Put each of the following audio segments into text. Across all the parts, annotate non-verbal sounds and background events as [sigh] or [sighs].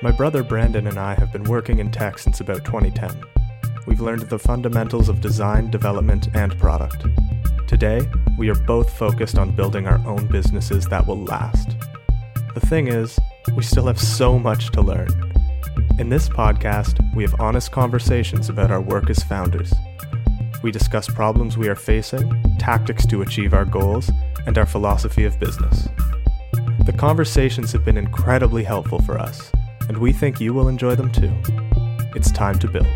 My brother Brandon and I have been working in tech since about 2010. We've learned the fundamentals of design, development, and product. Today, we are both focused on building our own businesses that will last. The thing is, we still have so much to learn. In this podcast, we have honest conversations about our work as founders. We discuss problems we are facing, tactics to achieve our goals, and our philosophy of business. The conversations have been incredibly helpful for us, and we think you will enjoy them too. It's time to build.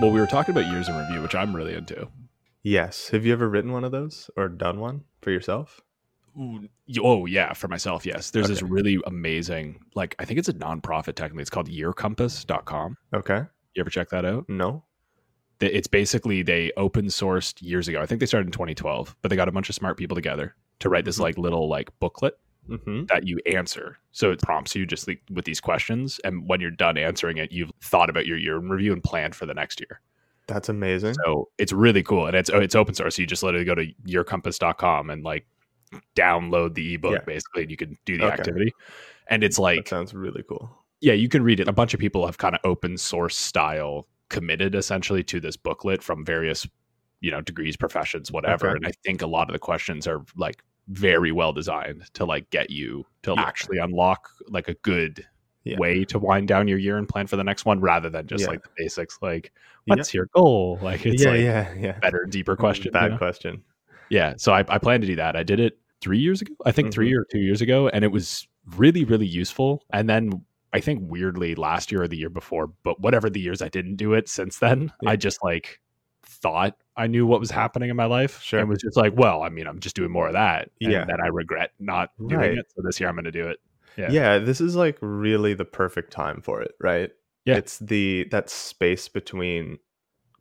Well, we were talking about years in review, which I'm really into. Yes. Have you ever written one of those or done one for yourself? Ooh, Oh yeah, for myself, yes. There's this really amazing, like I think it's a nonprofit technically. It's called yearcompass.com. Okay. You ever check that out? No. It's basically they open sourced years ago. I think they started in 2012, but they got a bunch of smart people together to write this Mhm. like little like booklet Mm-hmm. that you answer. So it prompts you just like, with these questions, and when you're done answering it, you've thought about your year in review and planned for the next year. That's amazing. So it's really cool, and it's oh, it's open source. So you just literally go to yearcompass.com and like download the ebook Yeah. basically, and you can do the Okay. activity. And it's that like, sounds really cool. yeah, you can read it. A bunch of people have kind of open source style committed essentially to this booklet from various, you know, degrees, professions, whatever. Okay. And I think a lot of the questions are like very well designed to like get you to Yeah. actually unlock like a good Yeah. way to wind down your year and plan for the next one rather than just Yeah. like the basics like what's your goal like it's yeah, like yeah, yeah. better deeper question you know? question. yeah so I, I plan to do that i did it three years ago i think three Mhm. or two years ago and it was really really useful and then i think weirdly last year or the year before but whatever the years i didn't do it since then i just like thought i knew what was happening in my life Sure. and was just like well i mean i'm just doing more of that and Yeah. then i regret not doing Right. it so this year i'm going to do it Yeah. Yeah. this is like really the perfect time for it, right? Yeah. It's the that space between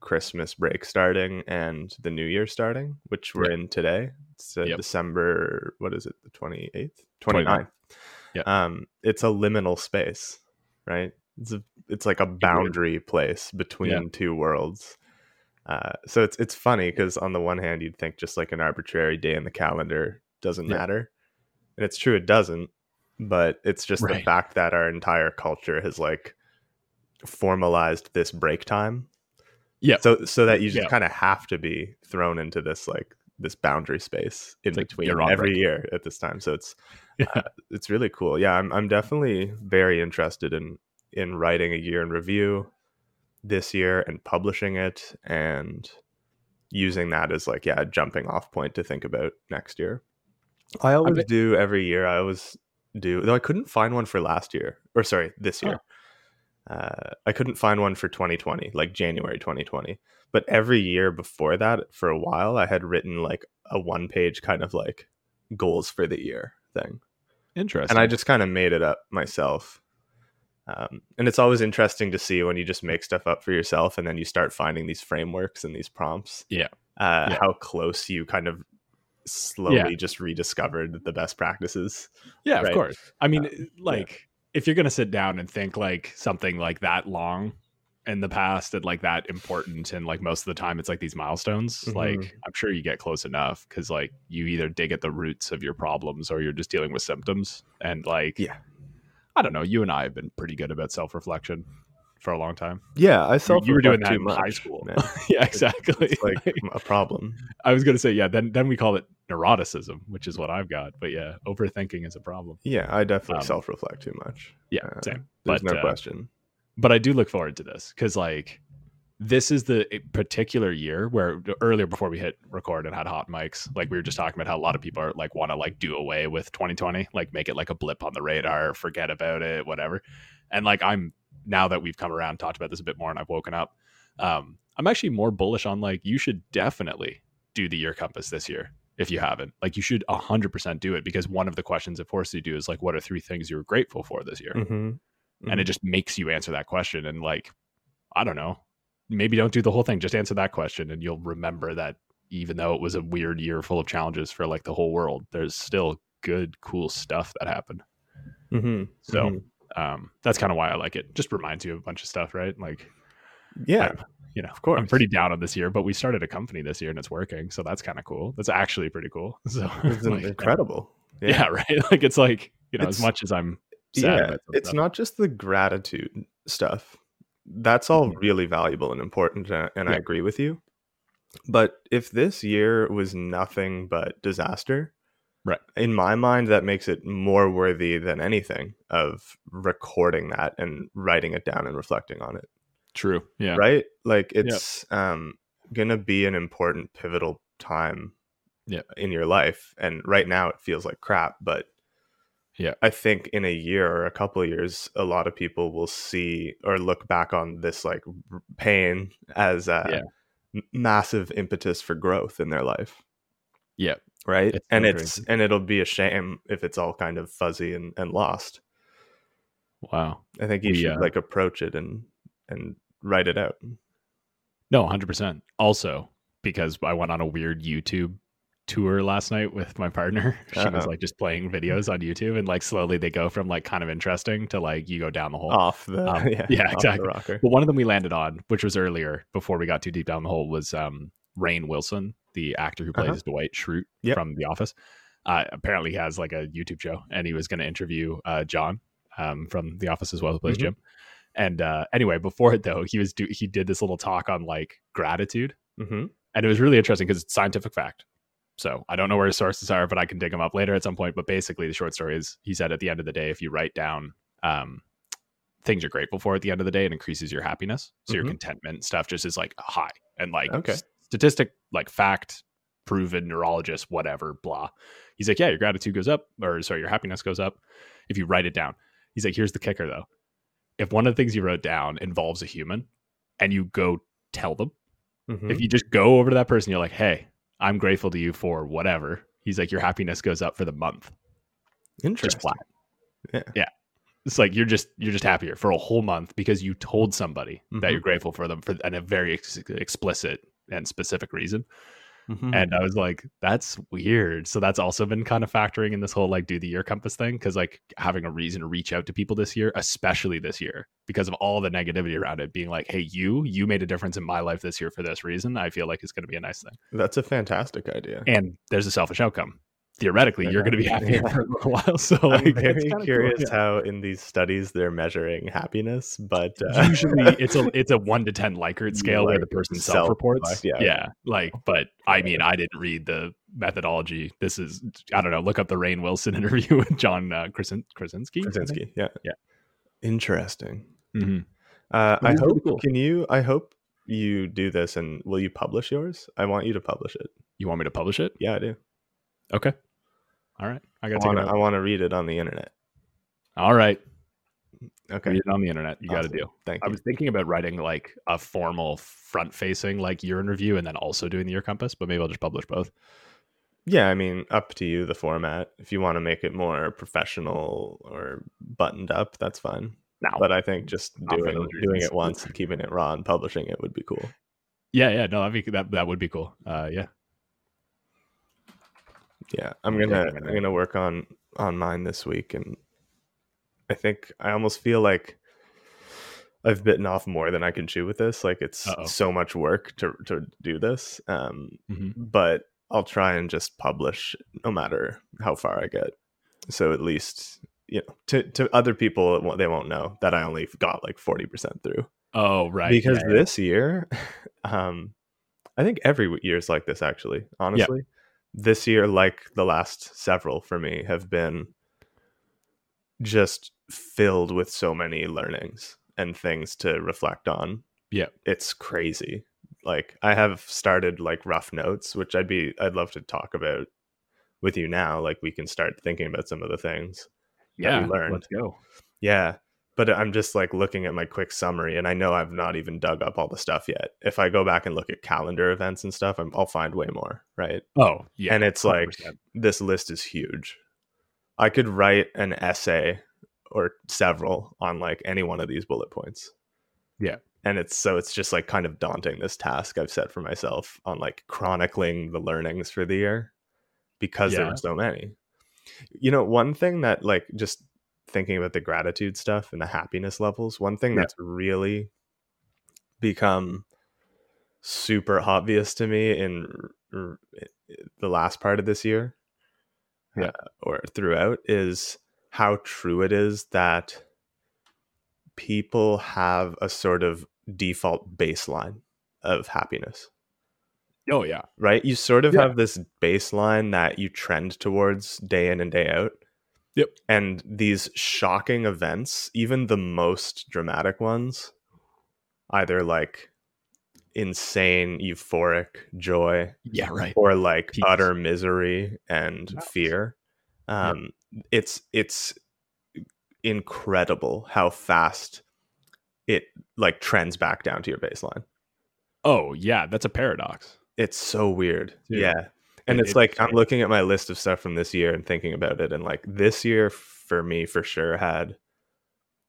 Christmas break starting and the New Year starting, which we're in today. It's uh, Yep. December, what is it, the 28th? 29th. 29th. Yeah. Um, it's a liminal space, right? It's a, it's like a boundary place between two worlds. Uh, so it's it's funny because on the one hand you'd think just like an arbitrary day in the calendar doesn't Yeah. matter, and it's true it doesn't. But it's just the fact that our entire culture has like formalized this break time. Yeah. So so that you just Yeah. kind of have to be thrown into this like this boundary space in like between every break. year at this time. So it's [laughs] yeah it's really cool. Yeah, I'm I'm definitely very interested in in writing a year in review this year and publishing it and using that as like yeah, a jumping off point to think about next year. I always do every year. I always do. Though I couldn't find one for last year or sorry, this year. Uh, I couldn't find one for 2020, like January 2020. But every year before that, for a while, I had written like a one page kind of like goals for the year thing interesting and I just kind of made it up myself. Um, and it's always interesting to see when you just make stuff up for yourself, and then you start finding these frameworks and these prompts. Yeah. uh, Yeah. how close you kind of slowly just rediscovered the best practices. Yeah, Right. of course. I mean, Um, like if you're gonna sit down and think like something like that long in the past and like that important, and like most of the time it's like these milestones. Mhm. Like I'm sure you get close enough because like you either dig at the roots of your problems or you're just dealing with symptoms. And like, Yeah. I don't know. You and I have been pretty good about self reflection for a long time. Yeah, I self you were doing that in much, high school. [laughs] yeah, exactly. It's like a problem. [laughs] I was gonna say, yeah. Then then we call it neuroticism, which is what I've got. But yeah, overthinking is a problem. Yeah, I definitely Um, self reflect too much. Yeah, Uh, same. There's But, no uh, question. but I do look forward to this because like this is the particular year where earlier before we hit record and had hot mics, like we were just talking about how a lot of people are like want to like do away with 2020, like make it like a blip on the radar, forget about it, whatever. And like I'm now that we've come around, talked about this a bit more, and I've woken up. Um, I'm actually more bullish on like you should definitely do the year compass this year if you haven't. Like you should 100% do it because one of the questions it forces you to do is like, what are three things you were grateful for this year? Mhm. and it Mhm. just makes you answer that question and like i don't know maybe don't do the whole thing just answer that question and you'll remember that even though it was a weird year full of challenges for like the whole world there's still good cool stuff that happened Mhm. so Mhm. um that's kind of why i like it just reminds you of a bunch of stuff right like yeah, I'm- you know of course. i'm pretty down on this year but we started a company this year and it's working so that's kind of cool that's actually pretty cool [laughs] so it's [laughs] like, incredible. Yeah, [laughs] right. Like it's like you know, It's- as much as I'm sad yeah, it's stuff. not just the gratitude stuff. That's all Mhm. really valuable and important, and I agree with you. But if this year was nothing but disaster, Right. In my mind, that makes it more worthy than anything of recording that and writing it down and reflecting on it. true. Yeah. Right? Like it's um gonna be an important pivotal time Yeah. in your life. And right now it feels like crap, but Yeah. I think in a year or a couple of years, a lot of people will see or look back on this like pain as a Yeah. m- massive impetus for growth in their life. Yeah. Right. It's and it's and it'll be a shame if it's all kind of fuzzy and, and lost. Wow. I think you We, should uh, like approach it and and write it out. No, hundred percent. Also, because I went on a weird YouTube tour last night with my partner. [laughs] She was Uh-huh. like just playing videos on YouTube, and like slowly they go from like kind of interesting to like you go down the hole. Off the Um, [laughs] yeah, yeah, exactly. rocker. But one of them we landed on, which was earlier before we got too deep down the hole, was um, Rainn Wilson, the actor who plays Uh-huh. Dwight Schrute Yep. from The Office. Uh, apparently, he has like a YouTube show, and he was going to interview uh, John um, from The Office as well, who plays Mhm. Jim. And uh, anyway, before it though, he was do- he did this little talk on like gratitude, hmm and it was really interesting because it's scientific fact. So I don't know where his sources are, but I can dig them up later at some point. But basically, the short story is he said at the end of the day, if you write down um, things you're grateful for at the end of the day, it increases your happiness. So your Mhm. contentment stuff just is like high and like Okay. statistic, like fact, proven, neurologist, whatever, blah. He's like, yeah, your gratitude goes up, or sorry, your happiness goes up if you write it down. He's like, here's the kicker though. If one of the things you wrote down involves a human and you go tell them, hmm if you just go over to that person, you're like, hey, I'm grateful to you for whatever. He's like, your happiness goes up for the month, Interesting. just flat. Yeah. yeah. It's like you're just you're just happier for a whole month because you told somebody that Mhm. you're grateful for them for and a very ex- explicit and specific reason. Mhm. And I was like, that's weird. So that's also been kind of factoring in this whole like do the year compass thing because like having a reason to reach out to people this year, especially this year, because of all the negativity around it, being like, hey, you you made a difference in my life this year for this reason. I feel like it's going to be a nice thing That's a fantastic idea. and there's a selfish outcome. Theoretically, you're going to be happy Yeah. for a little while. [laughs] So, I'm very kinda cool, curious yeah. how in these studies they're measuring happiness, but uh, Usually, [laughs] it's a it's a one to ten Likert scale where the person self- reports. yeah. yeah, like. But I mean, I didn't read the methodology. This is I don't know. Look up the Rainn Wilson [laughs] interview with John uh, Krasin- Krasinski. Krasinski, yeah, Yeah. interesting. Mhm. Uh, I hope. cool. Can you? I hope you do this, and will you publish yours? I want you to publish it. You want me to publish it? Yeah, I do. Okay. All right. I I got to want take to. it. I want to read it on the internet. All right. Okay, Read it on the internet. You got to Awesome. do. Thank you. I you. was thinking about writing like a formal front facing like year in review and then also doing the year compass, but maybe I'll just publish both. Yeah, I mean, up to you. The format. If you want to make it more professional or buttoned up, that's fine. Now, But I think just doing doing it once and keeping it raw and publishing it would be cool. yeah, yeah, no, that'd be, that that would be cool. Uh, yeah, Yeah, I'm gonna I'm gonna- work on on mine this week, and I think I almost feel like I've bitten off more than I can chew with this. Like it's Uh-oh. so much work to to do this. Um, Mhm. but I'll try and just publish no matter how far I get. So at least you know to to other people they won't know that I only got like forty percent through Oh, right. because yeah, yeah. this year [laughs] um i think every year is like this actually honestly this year like the last several for me have been just filled with so many learnings and things to reflect on Yeah. it's crazy like i have started like rough notes which i'd be i'd love to talk about with you now like we can start thinking about some of the things that we yeah, learned. let's go. yeah. But I'm just like looking at my quick summary and I know I've not even dug up all the stuff yet. If I go back and look at calendar events and stuff, I'm, I'll find way more. Right. Oh, yeah. and it's like 100%. this list is huge. I could write an essay or several on like any one of these bullet points. Yeah. And it's so it's just like kind of daunting this task I've set for myself on like chronicling the learnings for the year because there Yeah. were so many. You know, one thing that like just thinking about the gratitude stuff and the happiness levels, one thing Yeah. that's really become super obvious to me in r- r- the last part of this year Yeah. uh, or throughout is how true it is that people have a sort of default baseline of happiness Oh yeah. right? You sort of Yeah. have this baseline that you trend towards day in and day out. Yep. And these shocking events, even the most dramatic ones, either like insane euphoric joy Yeah. Right. or like Peace. utter misery and Yes. fear. Um it's it's incredible how fast it like trends back down to your baseline Oh yeah. That's a paradox. it's so weird Dude, yeah and it- it's it's like i'm looking at my list of stuff from this year and thinking about it and like this year for me for sure had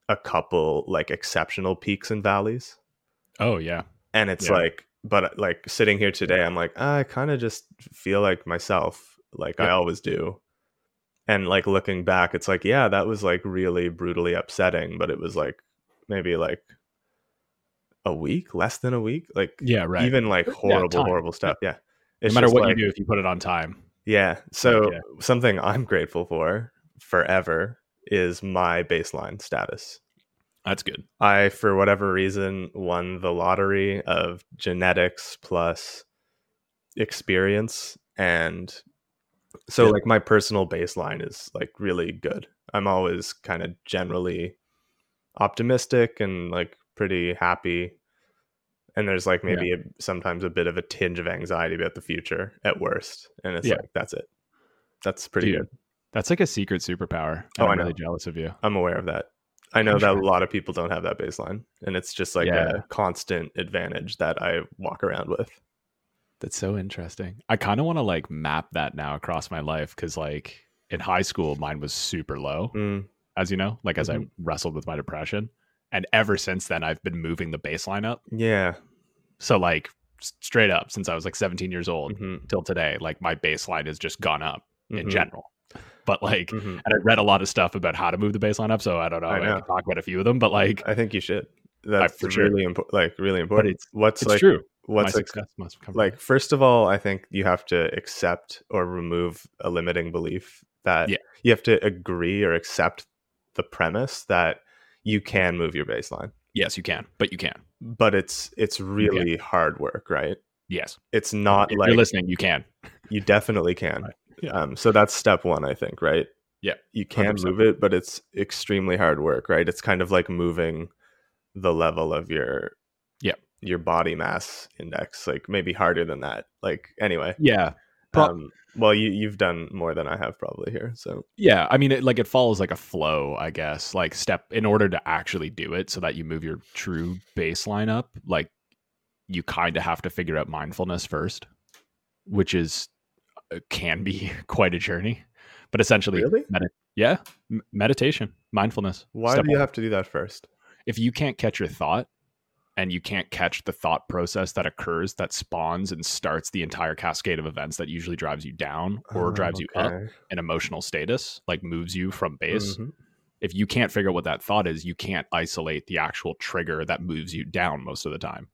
a couple like exceptional peaks and valleys Oh yeah. and it's Yeah. like but uh, like sitting here today i'm like i kind of just feel like myself like i always do and like looking back it's like yeah that was like really brutally upsetting but it was like maybe like a week less than a week like Yeah. Right. even like horrible time. horrible stuff yeah no matter what like- you do, if you put it on time. yeah. So yeah. something I'm grateful for forever is my baseline status. That's good. I, for whatever reason, won the lottery of genetics plus experience. And so, Yeah. like, my personal baseline is like really good. I'm always kind of generally optimistic and like pretty happy. And there's like Yeah. maybe a, sometimes a bit of a tinge of anxiety about the future at worst. And it's Yeah. like, that's it. That's pretty Dude, good. That's like a secret superpower. Oh, I I'm know. really jealous of you. I'm aware of that. I know I'm that sure. a lot of people don't have that baseline, and it's just like Yeah. a constant advantage that I walk around with. That's so interesting. I kind of want to like map that now across my life because like in high school, mine was super low, Mm, as you know, like as I Mhm. wrestled with my depression. And ever since then, I've been moving the baseline up. yeah. So like straight up since I was like 17 years old mhm, till today, like my baseline has just gone up in mhm, general. But like, mhm. and I read a lot of stuff about how to move the baseline up. So I don't know. I I, can talk about a few of them, but like, I think you should. That's for sure. really important. Like really important. it's- what's it's like true. what's my like, success must come like first of all, I think you have to accept or remove a limiting belief that Yeah. you have to agree or accept the premise that you can move your baseline, yes, you can, but you can. but it's it's really hard work, right? Yes. It's not if like you're listening, you can. You definitely can. Right. Yeah. Um, so that's step one, I think, right? Yeah, You can 100%. move it, but it's extremely hard work, right? It's kind of like moving the level of your Yeah. your body mass index, like maybe harder than that. Like anyway. Yeah. Pro- um, well, you you've done more than I have probably here. So Yeah, I mean, it, like it follows like a flow, I guess. Like step in order to actually do it, so that you move your true baseline up. Like you kind of have to figure out mindfulness first, which is uh, can be [laughs] quite a journey. But essentially, Really? medi- yeah, meditation, mindfulness. why do you one. have to do that first? if you can't catch your thought and you can't catch the thought process that occurs that spawns and starts the entire cascade of events that usually drives you down or Oh, drives you up okay. an emotional status like moves you from base Mhm. if you can't figure out what that thought is you can't isolate the actual trigger that moves you down most of the time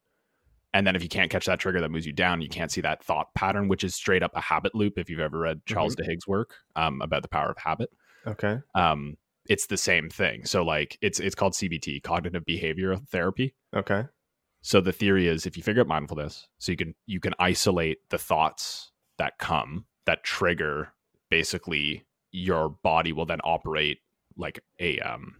and then if you can't catch that trigger that moves you down you can't see that thought pattern which is straight up a habit loop if you've ever read charles duhigg's work um, about the power of habit Okay. um, it's the same thing so like it's it's called cbt cognitive behavioral therapy Okay. so the theory is if you figure out mindfulness, so you can you can isolate the thoughts that come that trigger basically your body will then operate like a um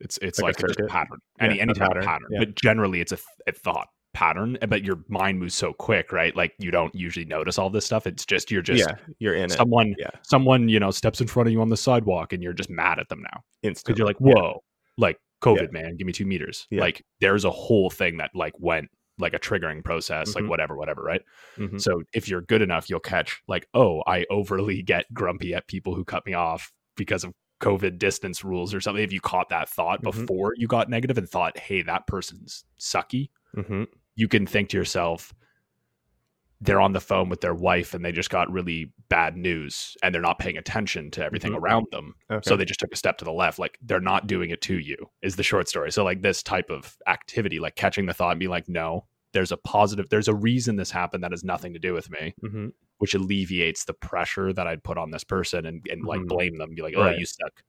it's it's Like a like, a pattern. Yeah, any any type pattern, of pattern. yeah. but generally it's a, a thought pattern but your mind moves so quick right? Like you don't usually notice all this stuff. It's just you're just yeah, you're in it. someone Yeah. someone you know steps in front of you on the sidewalk and you're just mad at them now. Instantly. because you're like, whoa, like COVID, man, give me two meters. Yeah. Like there's a whole thing that like went like a triggering process, Mhm. like whatever, whatever, right? Mhm. So if you're good enough, you'll catch like, oh, I overly get grumpy at people who cut me off because of COVID distance rules or something. If you caught that thought Mhm. before you got negative and thought, hey, that person's sucky, Mhm. you can think to yourself, they're on the phone with their wife and they just got really bad news and they're not paying attention to everything Mhm. around them. Okay. So they just took a step to the left. Like they're not doing it to you, is the short story. So, like this type of activity, like catching the thought and be like, no, there's a positive, there's a reason this happened that has nothing to do with me. Mhm. which alleviates the pressure that I'd put on this person and, and like Mhm. blame them, be like, oh, Right. you suck.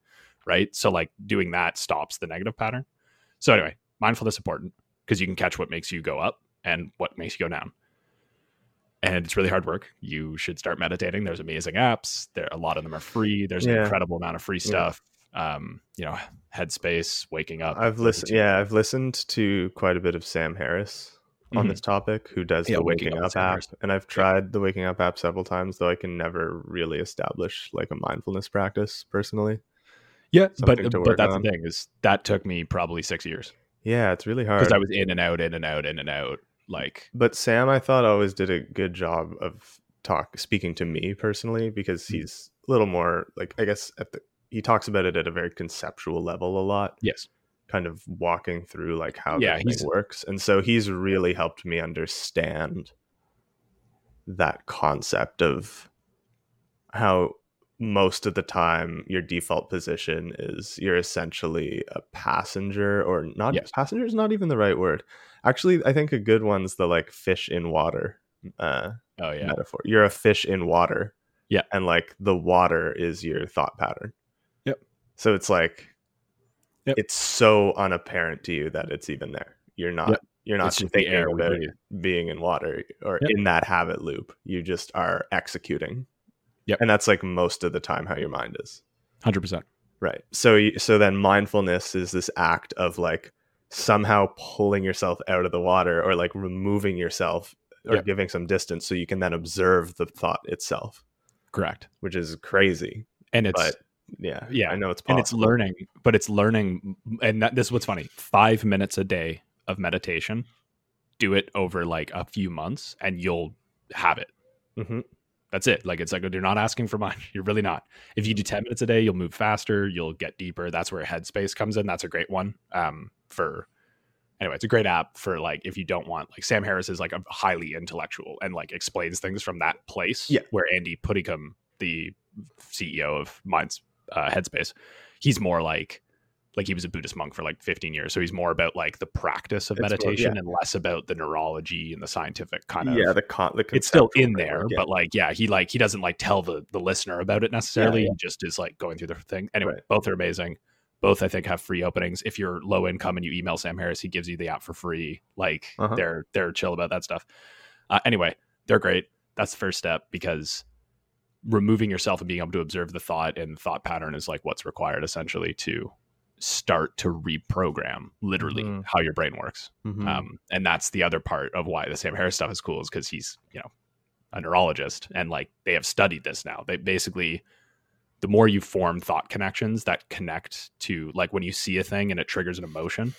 Right. So like doing that stops the negative pattern. So anyway, mindfulness important because you can catch what makes you go up and what makes you go down. And it's really hard work. You should start meditating. There's amazing apps. There a lot of them are [sighs] free. There's an incredible amount of free Yeah. stuff. Um, you know, Headspace, waking up. I've listened. Yeah, I've listened to quite a bit of Sam Harris on Mhm. this topic, who does Yeah, the Waking Waking Up Up app, Harris. and I've tried the Waking Up app several times, though I can never really establish like a mindfulness practice personally. Yeah, something but but that's on. the thing is that took me probably six years Yeah, it's really hard. because I was in and out, in and out, in and out. Like, but Sam, I thought always did a good job of talk speaking to me personally because Mhm. he's a little more like I guess at the he talks about it at a very conceptual level a lot. yes, kind of walking through like how Yeah, thing works and so he's really helped me understand that concept of how most of the time your default position is you're essentially a passenger or not Yes. passenger is not even the right word actually i think a good one's the like fish in water uh oh yeah, metaphor you're a fish in water Yeah. and like the water is your thought pattern Yep. so it's like Yep. it's so unapparent to you that it's even there you're not Yep. you're not thinking about being in water or Yep. in that habit loop you just are executing Yep. and that's like most of the time how your mind is hundred percent. right so so then mindfulness is this act of like somehow pulling yourself out of the water or like removing yourself or Yep. giving some distance so you can then observe the thought itself Correct, which is crazy and it's but yeah yeah, i know it's possible and it's learning, but it's learning, and that, this is what's funny. Five minutes a day of meditation, do it over like a few months, and you'll have it. Mhm. That's it. Like it's like you're not asking for much. [laughs] You're really not. If you do 10 minutes a day, you'll move faster, you'll get deeper. That's where headspace comes in. That's a great one. Um for anyway, it's a great app for like if you don't want like Sam Harris is like a highly intellectual and like explains things from that place. Yeah. Where Andy Puddicombe, the CEO of Minds uh, Headspace, he's more like like he was a Buddhist monk for like 15 years. So he's more about like the practice of It's more- meditation yeah. and less about the neurology and the scientific kind of yeah the con the it's still in there, yeah. but like, yeah, he like he doesn't like tell the the listener about it necessarily. yeah. He just is like going through the thing. Anyway, Right. both are amazing. Both I think have free openings. If you're low income and you email Sam Harris, he gives you the app for free. Like Uh-huh. they're they're chill about that stuff. Uh, anyway, they're great. That's the first step because removing yourself and being able to observe the thought and thought pattern is like what's required essentially to start to reprogram literally Mhm. how your brain works. Mhm. Um, and that's the other part of why the Sam Harris stuff is cool is because he's, you know, a neurologist and like they have studied this now. They basically, the more you form thought connections that connect to like when you see a thing and it triggers an emotion,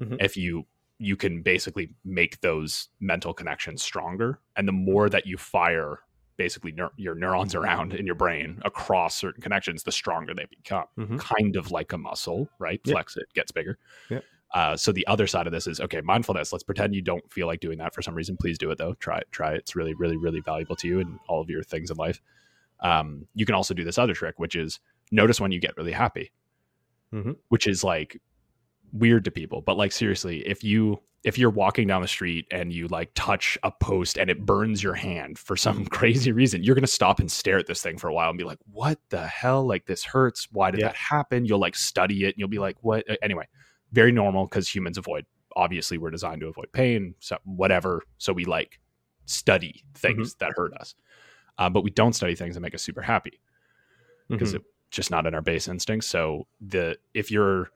Mhm. if you, you can basically make those mental connections stronger. And the more that you fire basically neur- your neurons around in your brain across certain connections, the stronger they become. Mhm. Kind of like a muscle, right? Flex it, gets bigger. Yeah. Uh, so the other side of this is okay, mindfulness. Let's pretend you don't feel like doing that for some reason. Please do it though. Try it. Try it. It's really, really, really valuable to you and all of your things in life. Um, you can also do this other trick, which is notice when you get really happy, Mhm. which is like weird to people. But like seriously, if you if you're walking down the street and you like touch a post and it burns your hand for some [laughs] crazy reason, you're gonna stop and stare at this thing for a while and be like, "What the hell? Like this hurts. Why did Yeah. that happen?" You'll like study it and you'll be like, "What?" Anyway, very normal because humans avoid. Obviously, we're designed to avoid pain, so whatever. So we like study things that hurt us, uh, but we don't study things that make us super happy because Mhm. it's just not in our base instincts. So the if you're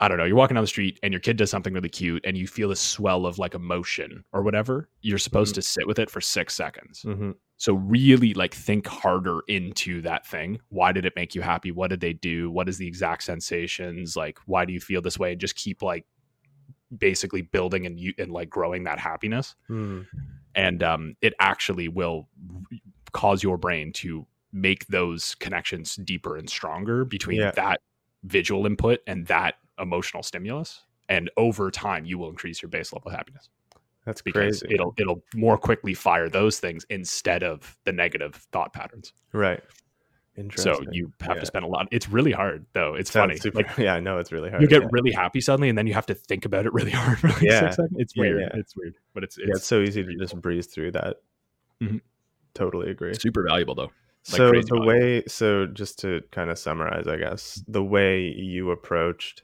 I don't know, you're walking down the street and your kid does something really cute and you feel a swell of like emotion or whatever, you're supposed Mhm. to sit with it for six seconds. Mhm. So really like think harder into that thing. Why did it make you happy? What did they do? What is the exact sensations? Like why do you feel this way? And just keep like basically building and you and like growing that happiness Mhm. and um, it actually will cause your brain to make those connections deeper and stronger between Yeah. that visual input and that emotional stimulus and over time you will increase your base level of happiness that's because crazy it'll it'll more quickly fire those things instead of the negative thought patterns right so you have Yeah. to spend a lot it's really hard though it's Sounds funny super, like [laughs] yeah i know it's really hard you get yeah. really happy suddenly and then you have to think about it really [laughs] hard for like Yeah. six it's weird yeah. it's weird but it's yeah, it's it's so easy to just breeze through that Mhm. totally agree. Super valuable though. Like so crazy the valuable. way so just to kind of summarize i guess the way you approached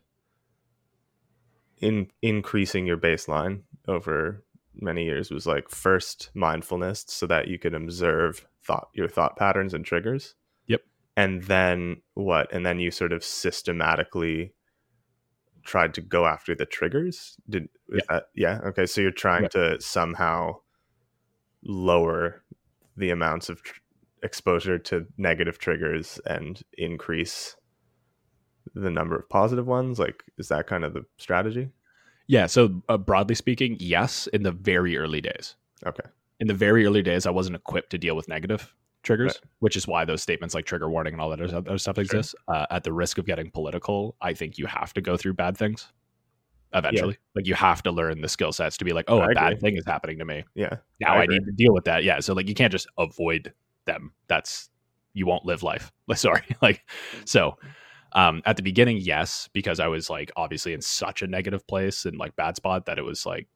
in increasing your baseline over many years was like first mindfulness so that you could observe thought your thought patterns and triggers. Yep. and then what? And then you sort of systematically tried to go after the triggers? Did is that yeah? Okay so you're trying Right. to somehow lower the amounts of tr- exposure to negative triggers and increase the number of positive ones like is that kind of the strategy Yeah. So uh, broadly speaking, yes, in the very early days. okay In the very early days, I wasn't equipped to deal with negative triggers, which is why those statements like trigger warning and all that other stuff exist. Uh, at the risk of getting political, I think you have to go through bad things eventually. Like you have to learn the skill sets to be like, oh, I a bad thing is happening to me. yeah Now I I, need to deal with that. Yeah. So like you can't just avoid them. That's you won't live life. [laughs] Sorry. Like so um at the beginning, yes, because I was like obviously in such a negative place and like bad spot that it was like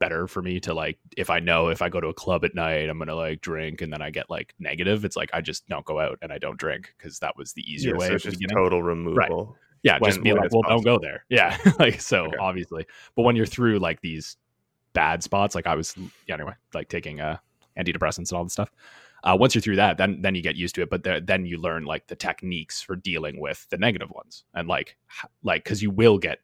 better for me to like if I know if I go to a club at night, I'm gonna like drink and then I get like negative. It's like I just don't go out and I don't drink because that was the easier Yeah, way so it's just beginning. total removal Yeah, when- just be like, well, don't go there. [laughs] Yeah, like so Okay. obviously. But when you're through like these bad spots, like I was, yeah, anyway, like taking uh, antidepressants and all this stuff. Uh, once you're through that, then then you get used to it. But the, then you learn like the techniques for dealing with the negative ones, and like like because you will get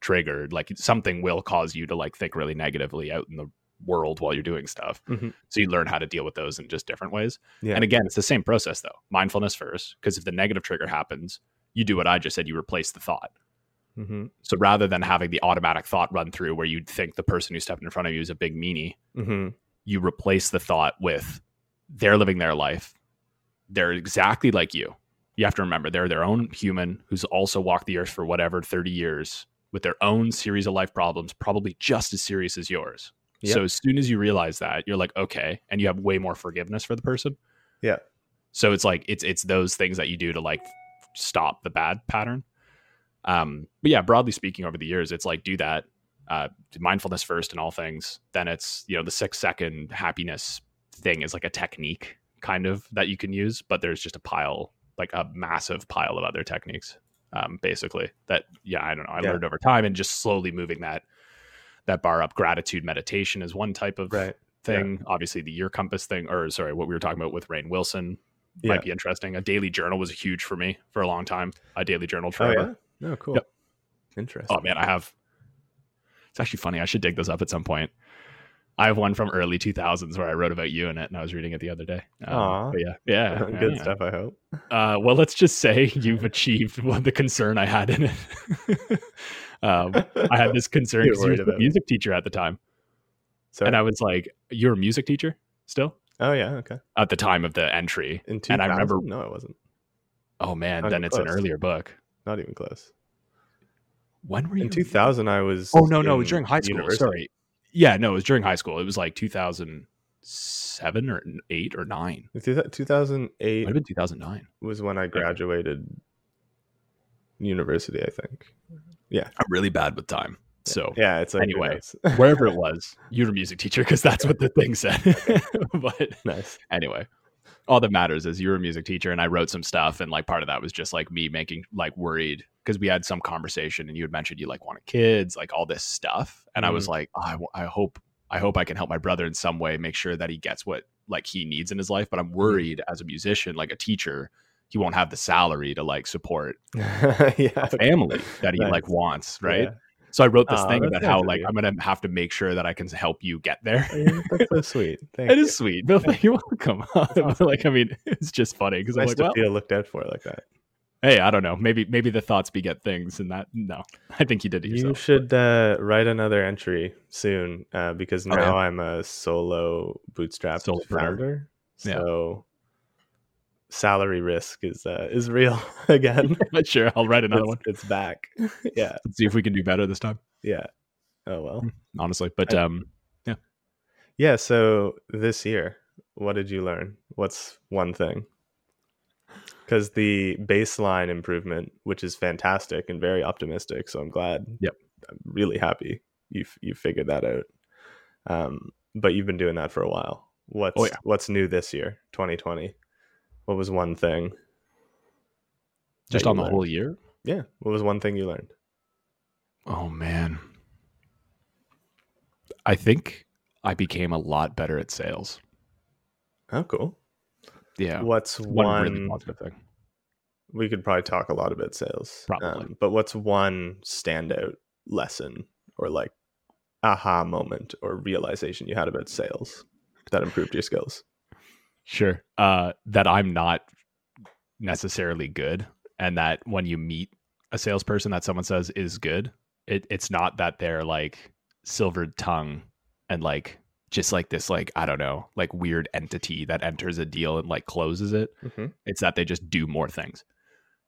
triggered. Like something will cause you to like think really negatively out in the world while you're doing stuff. Mhm. So you learn how to deal with those in just different ways. Yeah. And again, it's the same process though. Mindfulness first, because if the negative trigger happens, you do what I just said. You replace the thought. hmm So rather than having the automatic thought run through where you'd think the person who stepped in front of you is a big meanie, hmm you replace the thought with they're living their life. They're exactly like you. You have to remember they're their own human who's also walked the earth for whatever 30 years with their own series of life problems, probably just as serious as yours. Yep. So as soon as you realize that, you're like, okay, and you have way more forgiveness for the person. Yeah. So it's like it's it's those things that you do to like stop the bad pattern. Um, but yeah, broadly speaking, over the years, it's like do that. Uh, mindfulness first in all things. Then it's you know the six second happiness thing is like a technique kind of that you can use, but there's just a pile, like a massive pile of other techniques. Um, basically, that yeah, I don't know. I Yeah. learned over time and just slowly moving that that bar up. Gratitude meditation is one type of right thing. Obviously, the year compass thing, or sorry, what we were talking about with Rainn Wilson yeah might be interesting. A daily journal was huge for me for a long time. I daily journal oh forever. yeah no cool Yep. interesting Oh man, I have. It's actually funny. I should dig those up at some point. I have one from early 2000s where I wrote about you in it, and I was reading it the other day. But yeah, yeah, [laughs] good yeah. stuff i hope Uh, well, let's just say you've achieved what the concern I had in it. [laughs] um, I had this [laughs] concern because you were a music teacher at the time, Sorry. and I was like, "You're a music teacher still?" oh yeah okay At the time of the entry, in 2000? And I remember- no it wasn't oh man, Not then it's an earlier book. not even close When were you in 2000 i was Oh no, no, it was during high school. university. Sorry. Yeah, no, it was during high school. It was like 2007 or 8 or 9. 2008 Might have been 2009. was when i graduated university i think Yeah. I'm really bad with time. So yeah it's like Anyway. [laughs] wherever it was, you were a music teacher because that's what the thing said. [laughs] [laughs] but nice anyway, all that matters is you were a music teacher and I wrote some stuff. And like part of that was just like me making like worried because we had some conversation and you had mentioned you like wanted kids, like all this stuff. And I was mm-hmm. like, oh, I, w- I hope, I hope I can help my brother in some way, make sure that he gets what like he needs in his life. But I'm mm-hmm. worried as a musician, like a teacher, he won't have the salary to like support [laughs] yeah a family that he Nice. like wants. Right. Yeah. So I wrote this Aw, thing about how like. I'm gonna have to make sure that I can help you get there. Oh, yeah, that's so sweet [laughs] Thank It you. is sweet. Bill, [laughs] you're welcome. But, like, I mean, it's just funny because I'm nice like, to well, feel looked out for like that hey, I don't know. Maybe maybe the thoughts beget things, and that no, [laughs] I think you did it You yourself. should uh, write another entry soon uh, because Okay. now I'm a solo bootstrap founder. Yeah. So salary risk is uh, is real [laughs] again. [laughs] But sure, I'll write another it's, one. it's back. yeah, Let's see if we can do better this time. yeah. Oh well. Honestly, but I- um, yeah. Yeah. So this year, what did you learn? What's one thing? Because the baseline improvement, which is fantastic and very optimistic, so I'm glad. Yep. I'm really happy you you figured that out. Um, but you've been doing that for a while. What's Oh, yeah. what's new this year, 2020? What was one thing? Just on the learned? whole year. Yeah, what was one thing you learned? Oh man. I think I became a lot better at sales. Oh, cool. Yeah. What's One, one? really positive thing. we could probably talk a lot about sales, um, Probably. but what's one standout lesson or like aha moment or realization you had about sales that improved your skills? Sure. Uh, that I'm not necessarily good, and that when you meet a salesperson that someone says is good, it, it's not that they're like silvered tongue and like just like this like I don't know like weird entity that enters a deal and like closes it. Mm-hmm. It's that they just do more things.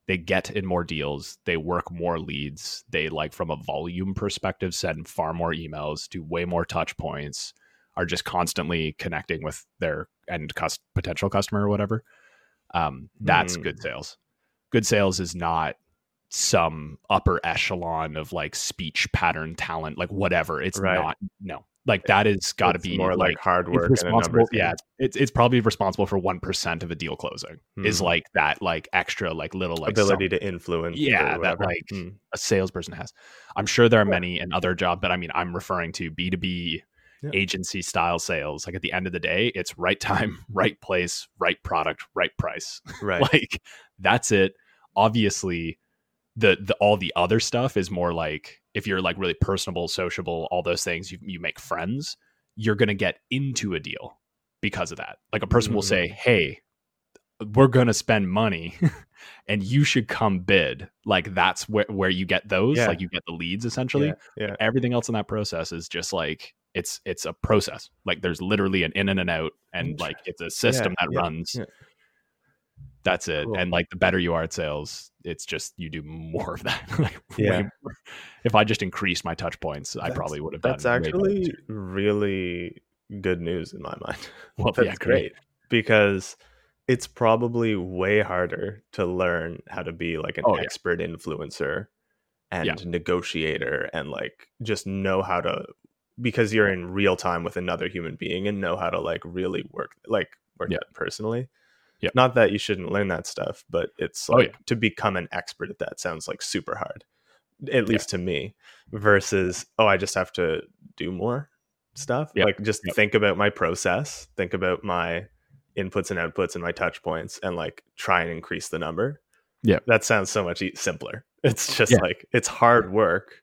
They get in more deals. They work more leads. They like from a volume perspective send far more emails, do way more touch points, are just constantly connecting with their end cus- potential customer or whatever. Um, that's Hmm. good sales. Good sales is not some upper echelon of like speech pattern talent, like whatever. It's Right. not. No, like that is got to be more like, hard work number responsible. Yeah, it's, it's it's probably responsible for one percent of a deal closing. Is Mhm. like that, like extra, like little, like ability some- to influence. Yeah, that, like, Mm. a salesperson has. I'm sure there are many in other job, but I mean, I'm referring to B two B agency style sales. Like at the end of the day, it's right time, [laughs] right place, right product, right price. [laughs] right. like that's it. Obviously, the the all the other stuff is more like if you're like really personable, sociable, all those things, you you make friends, you're gonna get into a deal because of that. Like a person will say, Mm. "Hey, we're gonna spend money." [laughs] And you should come bid. Like that's where, where you get those. Yeah. Like you get the leads essentially yeah, yeah. everything else in that process is just like it's it's a process like there's literally an in and an out and like it's a system that runs that's it Cool. and like the better you are at sales it's just you do more of that [laughs] like Yeah. if i just increased my touch points i probably would have That's actually really good news in my mind. [laughs] well That's yeah great because it's probably way harder to learn how to be like an Oh, yeah. expert influencer and Yeah. negotiator and like just know how to because you're in real time with another human being and know how to like really work like work Yeah. personally. Yeah. Not that you shouldn't learn that stuff, but it's Oh, like yeah. to become an expert at that sounds like super hard. At least to me. Versus, oh, I just have to do more stuff. Yeah. Like just Yep. think about my process, think about my inputs and outputs and my touch points and like try and increase the number. Yeah. That sounds so much simpler. [laughs] It's just Yeah. like it's hard work,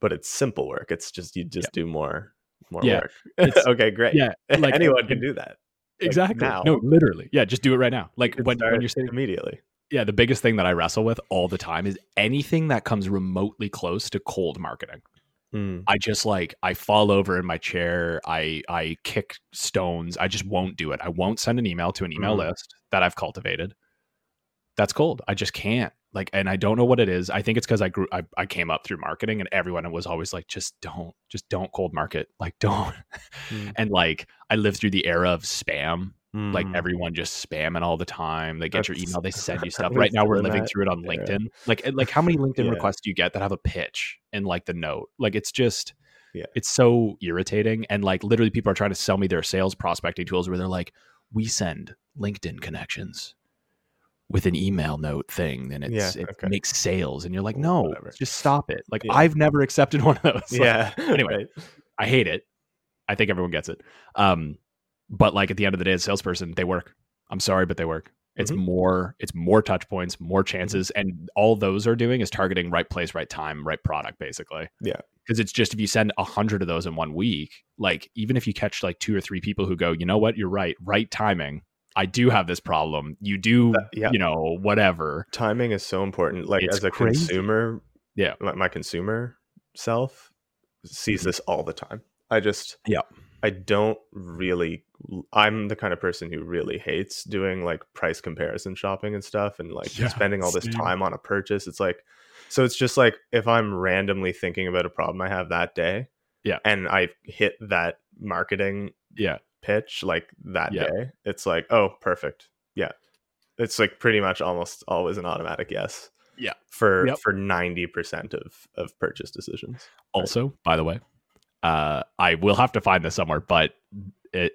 but it's simple work. It's just you just do more more Yeah. work. [laughs] Okay, great. yeah like [laughs] Anyone can do that. Exactly now. no literally yeah just do it right now like when, when you're saying immediately. yeah the biggest thing that i wrestle with all the time is anything that comes remotely close to cold marketing Mm. I just like I fall over in my chair. I I kick stones. I just won't do it. I won't send an email to an email Mm. list that I've cultivated. That's cold. I just can't. Like, and I don't know what it is. I think it's because I grew. I, I came up through marketing, and everyone was always like, "Just don't, just don't cold market. Like, don't." Mm. [laughs] And like, I lived through the era of spam. Like Mm. everyone just spamming all the time. They get your email. They send you stuff. [laughs] Right now, we're living through it on era. LinkedIn. Like, like how many [laughs] LinkedIn Yeah. requests do you get that have a pitch and like the note? Like, it's just Yeah. it's so irritating and like literally people are trying to sell me their sales prospecting tools where they're like we send linkedin connections with an email note thing and it's Yeah, it okay. makes sales and you're like no Whatever. just stop it like Yeah. i've never accepted [laughs] one of those Like, yeah. [laughs] anyway. right. i hate it i think everyone gets it um but like at the end of the day as a salesperson they work i'm sorry but they work it's Mhm. more it's more touch points Mm-hmm. more chances and all those are doing is targeting right place right time right product basically Yeah. because it's just if you send a hundred of those in one week like even if you catch like two or three people who go you know what you're right right timing i do have this problem you do yeah. you know whatever timing is so important like It's as a crazy. consumer Yeah. my, my consumer self sees Mhm. this all the time i just Yeah. i don't really i'm the kind of person who really hates doing like price comparison shopping and stuff and like Yeah, spending all this time on a purchase it's like so it's just like if i'm randomly thinking about a problem i have that day Yeah. and i hit that marketing yeah pitch like that Yeah. day it's like oh perfect yeah it's like pretty much almost always an automatic yes Yeah. for Yep. for 90% of of purchase decisions also by the way uh i will have to find this somewhere but it,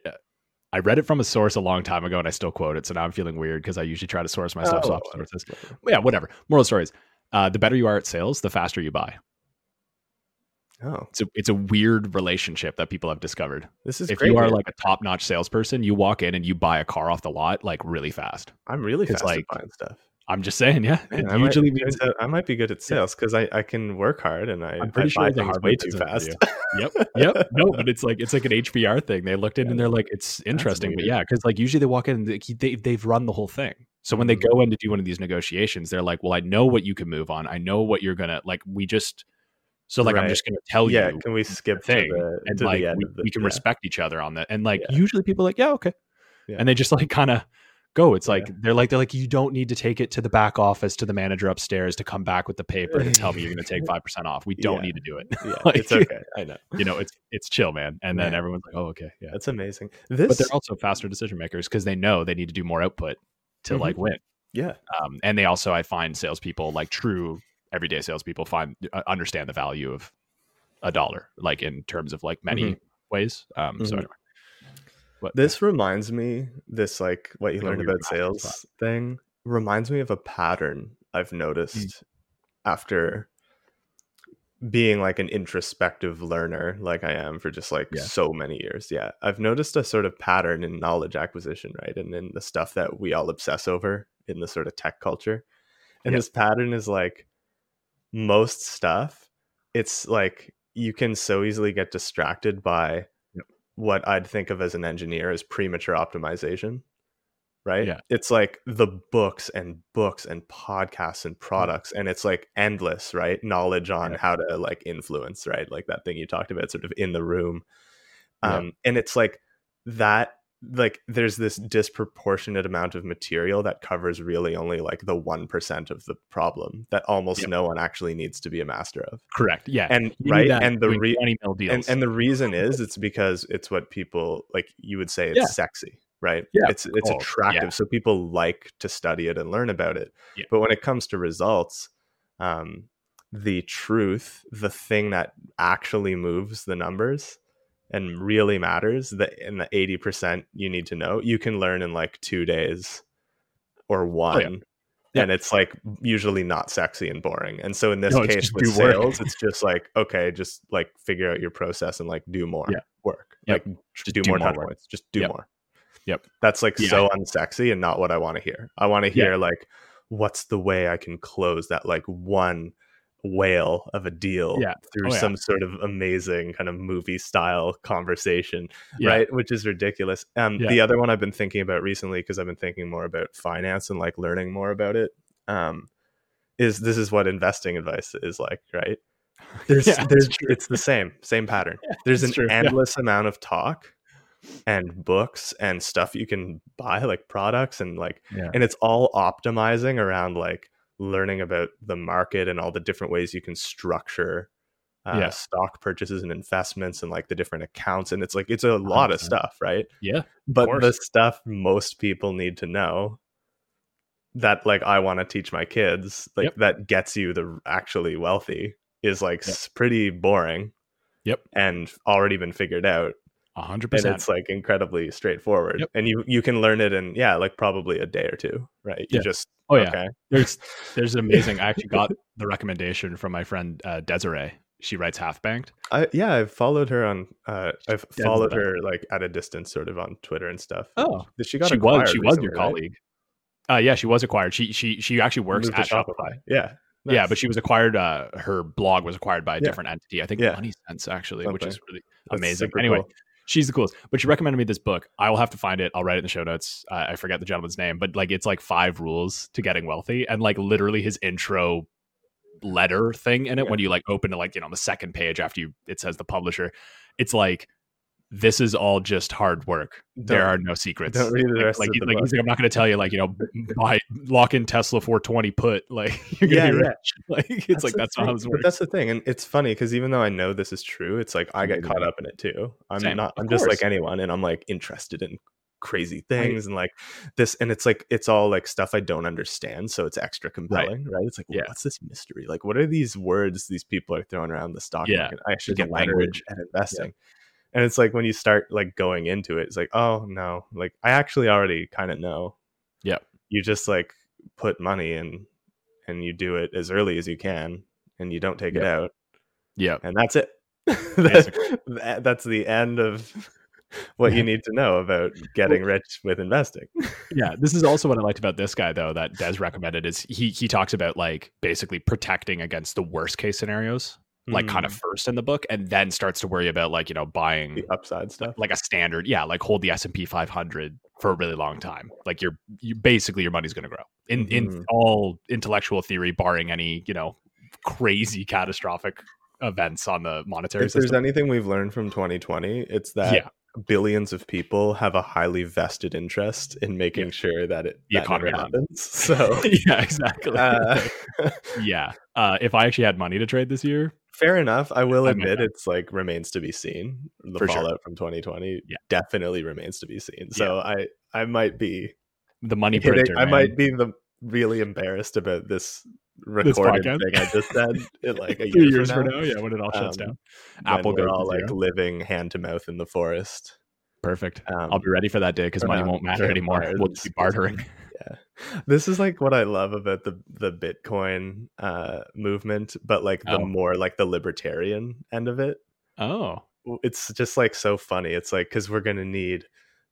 I read it from a source a long time ago and I still quote it. So now I'm feeling weird because I usually try to source my stuff Oh, off sources. But yeah, whatever. Moral stories. Uh, the better you are at sales, the faster you buy. Oh, It's a, it's a weird relationship that people have discovered. this is if great. you are man. like a top notch salesperson, you walk in and you buy a car off the lot like really fast. I'm really fast like- at buying stuff. I'm just saying, yeah. Man, I, might, usually be means good at- I might be good at sales because I, I can work hard and I, I'm pretty I buy things Harvard way too fast. [laughs] yep, yep. No, but it's like it's like an HBR thing. They looked in and they're like, it's interesting, but yeah, because like usually they walk in and they, they they've run the whole thing. So when they Mhm. go in to do one of these negotiations, they're like, well, I know what you can move on. I know what you're gonna like. We just so like I'm just gonna tell yeah, you can we skip to thing, the, and to like we, the, we can yeah. respect each other on that. And like Yeah. usually people are like, yeah, okay, Yeah. and they just like kind of go. It's Yeah. like they're like they're like you don't need to take it to the back office to the manager upstairs to come back with the paper to tell me you're gonna take [laughs] five percent off. We don't Yeah. need to do it. [laughs] Yeah, like- it's okay. I know. you know, it's it's chill, man. And then everyone's like, oh, okay, yeah. That's amazing. This, But they're also faster decision makers because they know they need to do more output to Mhm. like win. yeah, Um, and they also, I find salespeople like true everyday salespeople find uh, understand the value of a dollar, like in terms of like many Mhm. ways. Um, so Mhm. anyway, but this reminds me. This like what you learned about sales thing reminds me of a pattern I've Mm. noticed after being like an introspective learner like I am for just like Yeah. so many years. Yeah. I've noticed a sort of pattern in knowledge acquisition, right? And in the stuff that we all obsess over in the sort of tech culture. And Yeah. this pattern is like most stuff, it's like you can so easily get distracted by Yep. what I'd think of as an engineer as premature optimization. Right. Yeah. It's like the books and books and podcasts and products, and it's like endless, right? Knowledge on Yeah. how to like influence, right? Like that thing you talked about, sort of in the room. Yeah. Um, and it's like that like there's this disproportionate amount of material that covers really only like the 1% of the problem that almost Yep. no one actually needs to be a master of correct. Yeah. and You right and the re- and, and the reason is it's because it's what people like you would say it's Yeah. sexy right Yeah, it's it's course, attractive yeah. so people like to study it and learn about it Yeah. but when it comes to results um the truth the thing that actually moves the numbers and really matters the in the 80% you need to know you can learn in like two days or oh, one Oh, Yeah. and it's like usually not sexy and boring and so in this No, case with work. sales it's just like okay just like figure out your process and like do more Yeah. work Yep. like Just do, do more more touch points just do Yep. more Yep. that's like Yeah. so unsexy and not what i want to hear i want to Yeah. hear like what's the way i can close that like one whale of a deal Yeah. through Oh, yeah. some sort of amazing kind of movie style conversation Yeah. right? Which is ridiculous. Um the other one i've been thinking about recently because i've been thinking more about finance and like learning more about it um is this is what investing advice is like right? [laughs] There's there's it's the same same pattern. [laughs] There's an true, endless amount of talk and books and stuff you can buy like products and like and it's all optimizing around like learning about the market and all the different ways you can structure uh, Yeah. stock purchases and investments and like the different accounts and it's like it's a lot of 100%. stuff right Yeah. but course. the stuff most people need to know that like i want to teach my kids like Yep. that gets you the actually wealthy is like Yep. pretty boring Yep. and already been figured out A hundred and percent. it's like incredibly straightforward Yep. and you you can learn it in yeah like probably a day or two right you Yeah. just Oh yeah. okay There's there's an [laughs] amazing. I actually got the recommendation from my friend uh, Desirae. She writes Half Banked. I, yeah i've followed her on uh i've the followed her like at a distance sort of on twitter and stuff Oh, she got she was she was your right? colleague. Uh, yeah, she was acquired. She she she actually works at Shopify. yeah Yeah, Nice. but she was acquired. Uh, her blog was acquired by a Yeah. different entity. I think Yeah. Money Sense actually, which is really That's amazing. Anyway, cool. She's the coolest. But she recommended me this book. I will have to find it. I'll write it in the show notes. Uh, I forget the gentleman's name, but like it's like five rules to getting wealthy, and like literally his intro letter thing in it. Yeah. When you like open to like you know on the second page after you it says the publisher, it's like this is all just hard work. there Don't- are no secrets. don't read the like, rest like, of the like, book. like, I'm not going to tell you, like, you know, [laughs] buy lock in Tesla 420 put, like, [laughs] you're going to Yeah, be yeah. rich. [laughs] Like, it's like, the that's not how thing. this But that's the thing, and it's funny because even though I know this is true, it's like I get caught mm-hmm. up in it too. I'm Same, not. I'm just like anyone, and I'm like interested in crazy things and like this, and it's like it's all like stuff I don't understand, so it's extra compelling, right? It's like, Yeah. what's this mystery? Like, what are these words these people are throwing around the stock Yeah. market? I actually There's get language. and investing. And it's like when you start like going into it, it's like, oh no, like I actually already kind of know. yeah You just like put money in, and you do it as early as you can, and you don't take it out, Yeah. and that's it. [laughs] That- that's the end of [laughs] what you need to know about getting rich with investing. [laughs] yeah this is also what i liked about this guy though that des recommended is he he talks about like basically protecting against the worst case scenarios like kind of Mm, first in the book and then starts to worry about like you know buying the upside stuff. like a standard yeah like hold the s&p 500 for a really long time like you're you basically your money's going to grow in in Mhm. all intellectual theory barring any you know crazy catastrophic events on the monetary if there's anything we've learned from 2020, it's that Yeah. billions of people have a highly vested interest in making Yeah. sure that it The that economy happens. So, [laughs] yeah exactly uh, [laughs] yeah uh, if i actually had money to trade this year fair enough. I will I admit it's like remains to be seen. The For sure. fallout from 2020 Yeah. definitely remains to be seen. So I I might be the money hitting- printer I man. might be the really embarrassed about this recorded podcast? thing I just said in [laughs] like a year years from now. now yeah when it all shuts Um, down Apple goes all like zero. living hand to mouth in the forest. perfect Um, i'll be ready for that day because money won't matter [laughs] anymore campfires we'll just be s- bartering this is like what I love about the the Bitcoin uh, movement, but like the Oh. more like the libertarian end of it. oh It's just like so funny. It's like because we're gonna need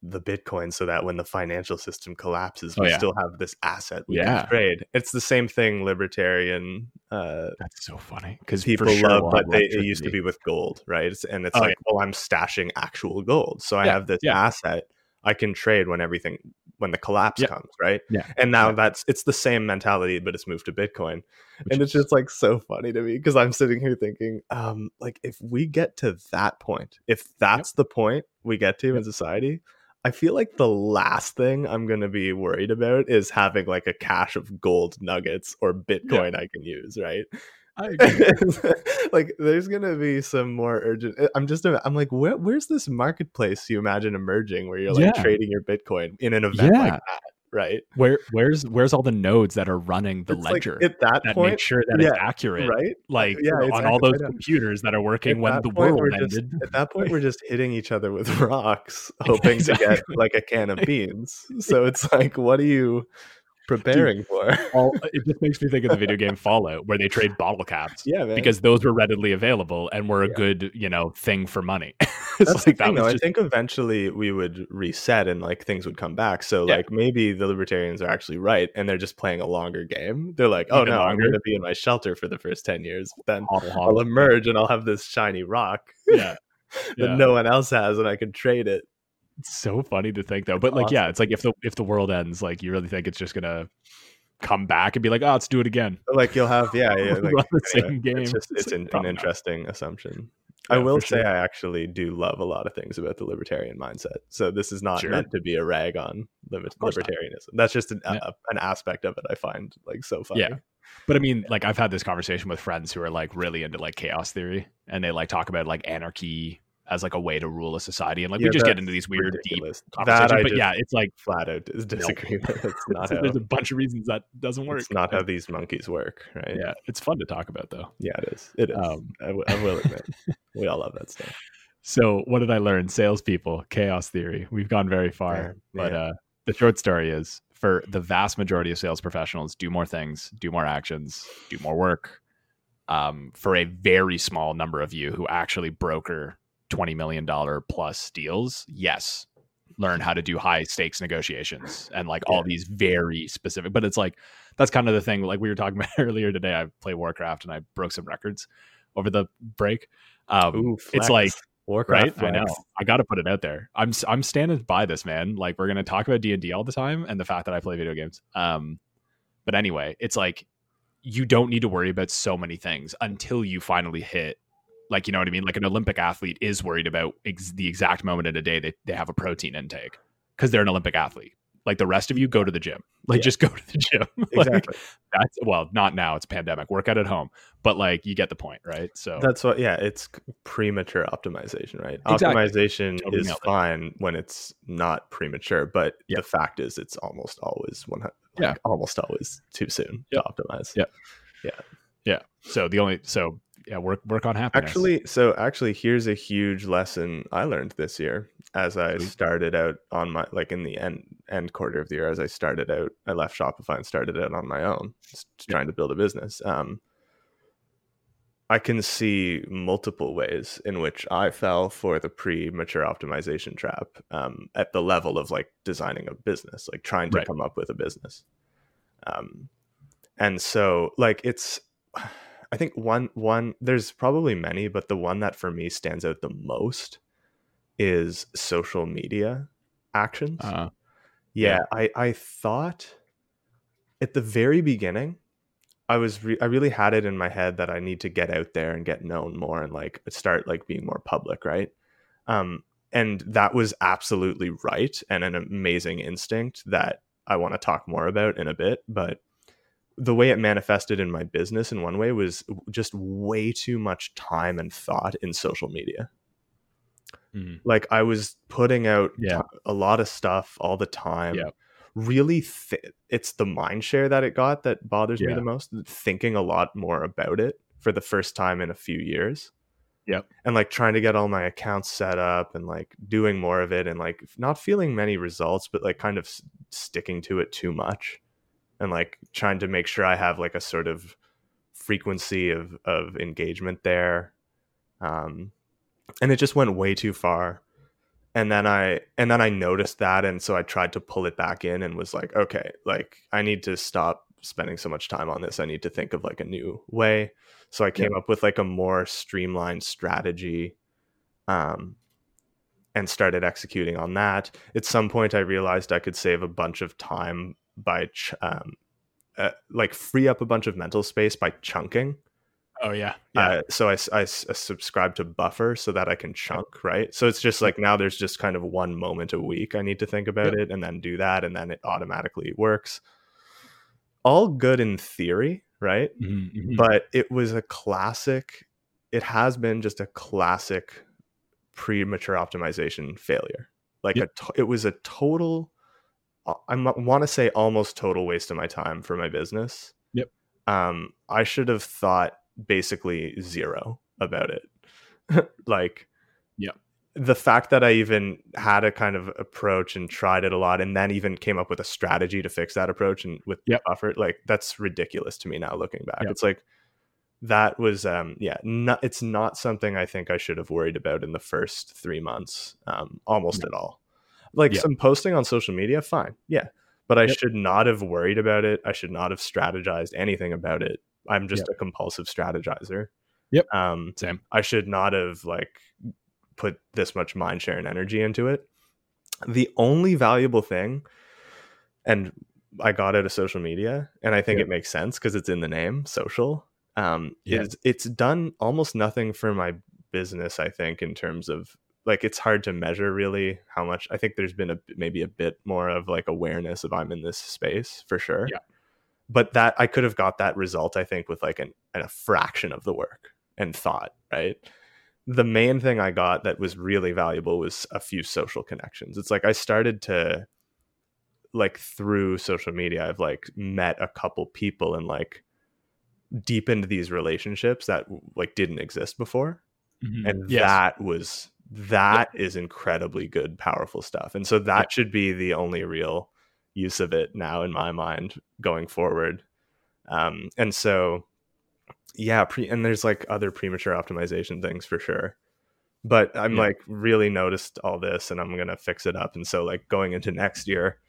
the Bitcoin so that when the financial system collapses, Oh, we yeah. still have this asset we Yeah. can trade. It's the same thing. Libertarian uh, that's so funny because people sure love, but they, it used to be with gold, right? It's, and it's Oh, like, well, I'm stashing actual gold, so I Yeah, have this yeah. asset I can trade when everything when the collapse comes, right? Yeah, And now yeah. that's it's the same mentality, but it's moved to Bitcoin, which and it's just like so funny to me because I'm sitting here thinking, um, like if we get to that point, if that's the point we get to in society. I feel like the last thing I'm going to be worried about is having like a cache of gold nuggets or Bitcoin I can use, right? I [laughs] agree. like there's gonna be some more urgent eh, i'm just i'm like where, where's this marketplace you imagine emerging where you're like Yeah. trading your bitcoin in an event like that? Right? Where where's where's all the nodes that are running the It's like, ledger at that, that point make sure that yeah, it's accurate right? Like Yeah, on all those computers that are working At when the world we're just- ended. at that point we're just hitting each other with [laughs] rocks [laughs] hoping to get like a can of beans. So it's like what do you preparing for [laughs] all it just makes me think of the video game fallout where they trade bottle caps yeah man because those were readily available and were a Yeah. good you know thing for money [laughs] That's like the that though. was I think eventually we would reset and like things would come back. So Yeah. like maybe the libertarians are actually right and they're just playing a longer game. They're like, oh Even no, I'm going to be in my shelter for the first ten years. Then hodl, I'll emerge and I'll have this shiny rock yeah [laughs] that yeah. no one else has, and I can trade it. It's so funny to think though. But like, yeah, it's like if the if the world ends, like you really think it's just gonna come back and be like, oh, let's do it again. Like you'll have, yeah, yeah [laughs] like, the anyway, same game. It's just it's an, an interesting assumption. I will say sure. I actually do love a lot of things about the libertarian mindset. So this is not Sure. meant to be a rag on liber- course not. libertarianism. That's just an, Yeah. a, an aspect of it I find like so funny. Yeah. But I mean, like I've had this conversation with friends who are like really into like chaos theory, and they like talk about like anarchy as like a way to rule a society, and like Yeah, we just get into these weird ridiculous. deep That. I But yeah, it's like flat out dis- disagree with. It's [laughs] not how there's a bunch of reasons that doesn't work. it's not how [laughs] these monkeys work, right? yeah, it's fun to talk about though. yeah, it is. It is. Um, I, w- I will admit, [laughs] we all love that stuff. So what did I learn? Salespeople, chaos theory. We've gone very far, Yeah, but yeah. uh, the short story is for the vast majority of sales professionals, do more things, do more actions, do more work. Um, for a very small number of you who actually broker twenty million dollar plus deals, yes, learn how to do high stakes negotiations and like all these very specific. But it's like that's kind of the thing. Like we were talking [laughs] about earlier today, I play Warcraft and I broke some records over the break. Um, Ooh, it's flex. like Warcraft. right? I know. I got to put it out there. I'm I'm standing by this, man. Like we're gonna talk about D and D all the time, and the fact that I play video games. Um, but anyway, it's like you don't need to worry about so many things until you finally hit. Like you know what I mean? Like an Olympic athlete is worried about ex- the exact moment in a day they they have a protein intake because they're an Olympic athlete. Like the rest of you, go to the gym. Like Yeah. just go to the gym. [laughs] Like, Exactly. that's well, not now. It's pandemic. Work out at home, but like you get the point, right? So That's what. Yeah, it's premature optimization, right? Exactly. Optimization Totally is nailed it. fine when it's not premature, but Yeah. the fact is, it's almost always one. Like, Yeah. almost always too soon Yep. to optimize. Yeah, Yeah. Yeah. So the only so yeah, work work on happiness. Actually, so actually, here's a huge lesson I learned this year as I started out on my like in the end end quarter of the year. As I started out, I left Shopify and started out on my own, trying to build a business. Um, I can see multiple ways in which I fell for the pre-mature optimization trap um, at the level of like designing a business, like trying to Right. come up with a business. Um, and so like it's, I think one one there's probably many, but the one that for me stands out the most is social media actions. Uh, Yeah, I I thought at the very beginning, I was re- I really had it in my head that I need to get out there and get known more and like start like being more public, right? Um, and that was absolutely right and an amazing instinct that I want to talk more about in a bit. But the way it manifested in my business in one way was just way too much time and thought in social media mm, like i was putting out Yeah. a lot of stuff all the time Yeah. really th- it's the mind share that it got that bothers me the most thinking a lot more about it for the first time in a few years Yep. and like trying to get all my accounts set up and like doing more of it and like not feeling many results but like kind of s- sticking to it too much and like trying to make sure i have like a sort of frequency of of engagement there. Um and it just went way too far. And then i and then i noticed that and so i tried to pull it back in and was like okay like i need to stop spending so much time on this. I need to think of like a new way. So i came up with like a more streamlined strategy um and started executing on that. At some point i realized i could save a bunch of time by ch- um uh, like free up a bunch of mental space by chunking oh yeah, yeah, uh, so I subscribe to Buffer so that I can chunk, right? So it's just like now there's just kind of one moment a week I need to think about Yep. it and then do that, and then it automatically works. All good in theory, right? Mhm, mhm. But it was a classic, it has been just a classic premature optimization failure. Like Yep. a to- it was a total, I want to say almost total waste of my time for my business. Yep. Um, I should have thought basically zero about it. [laughs] like, Yep. The fact that I even had a kind of approach and tried it a lot, and then even came up with a strategy to fix that approach and with Yep. buffer, like that's ridiculous to me now looking back. Yep. It's like that was um yeah not it's not something i think i should have worried about in the first three months um almost No. at all like Yeah. some posting on social media fine yeah but i Yep. should not have worried about it i should not have strategized anything about it i'm just a compulsive strategizer Yep. um Same. i should not have like put this much mind share and energy into it the only valuable thing and i got out of social media and i think Yep. it makes sense because it's in the name social um Yeah. is it's done almost nothing for my business i think in terms of like it's hard to measure really how much i think there's been a maybe a bit more of like awareness of i'm in this space for sure Yeah. but that i could have got that result i think with like an, a fraction of the work and thought right the main thing i got that was really valuable was a few social connections it's like i started to like through social media i've like met a couple people and like deepened these relationships that like didn't exist before Mhm. and Yes. that was that is incredibly good powerful stuff and so that should be the only real use of it now in my mind going forward. Um and so yeah pre and there's like other premature optimization things for sure but i'm Yeah. like really noticed all this and i'm gonna fix it up and so like going into next year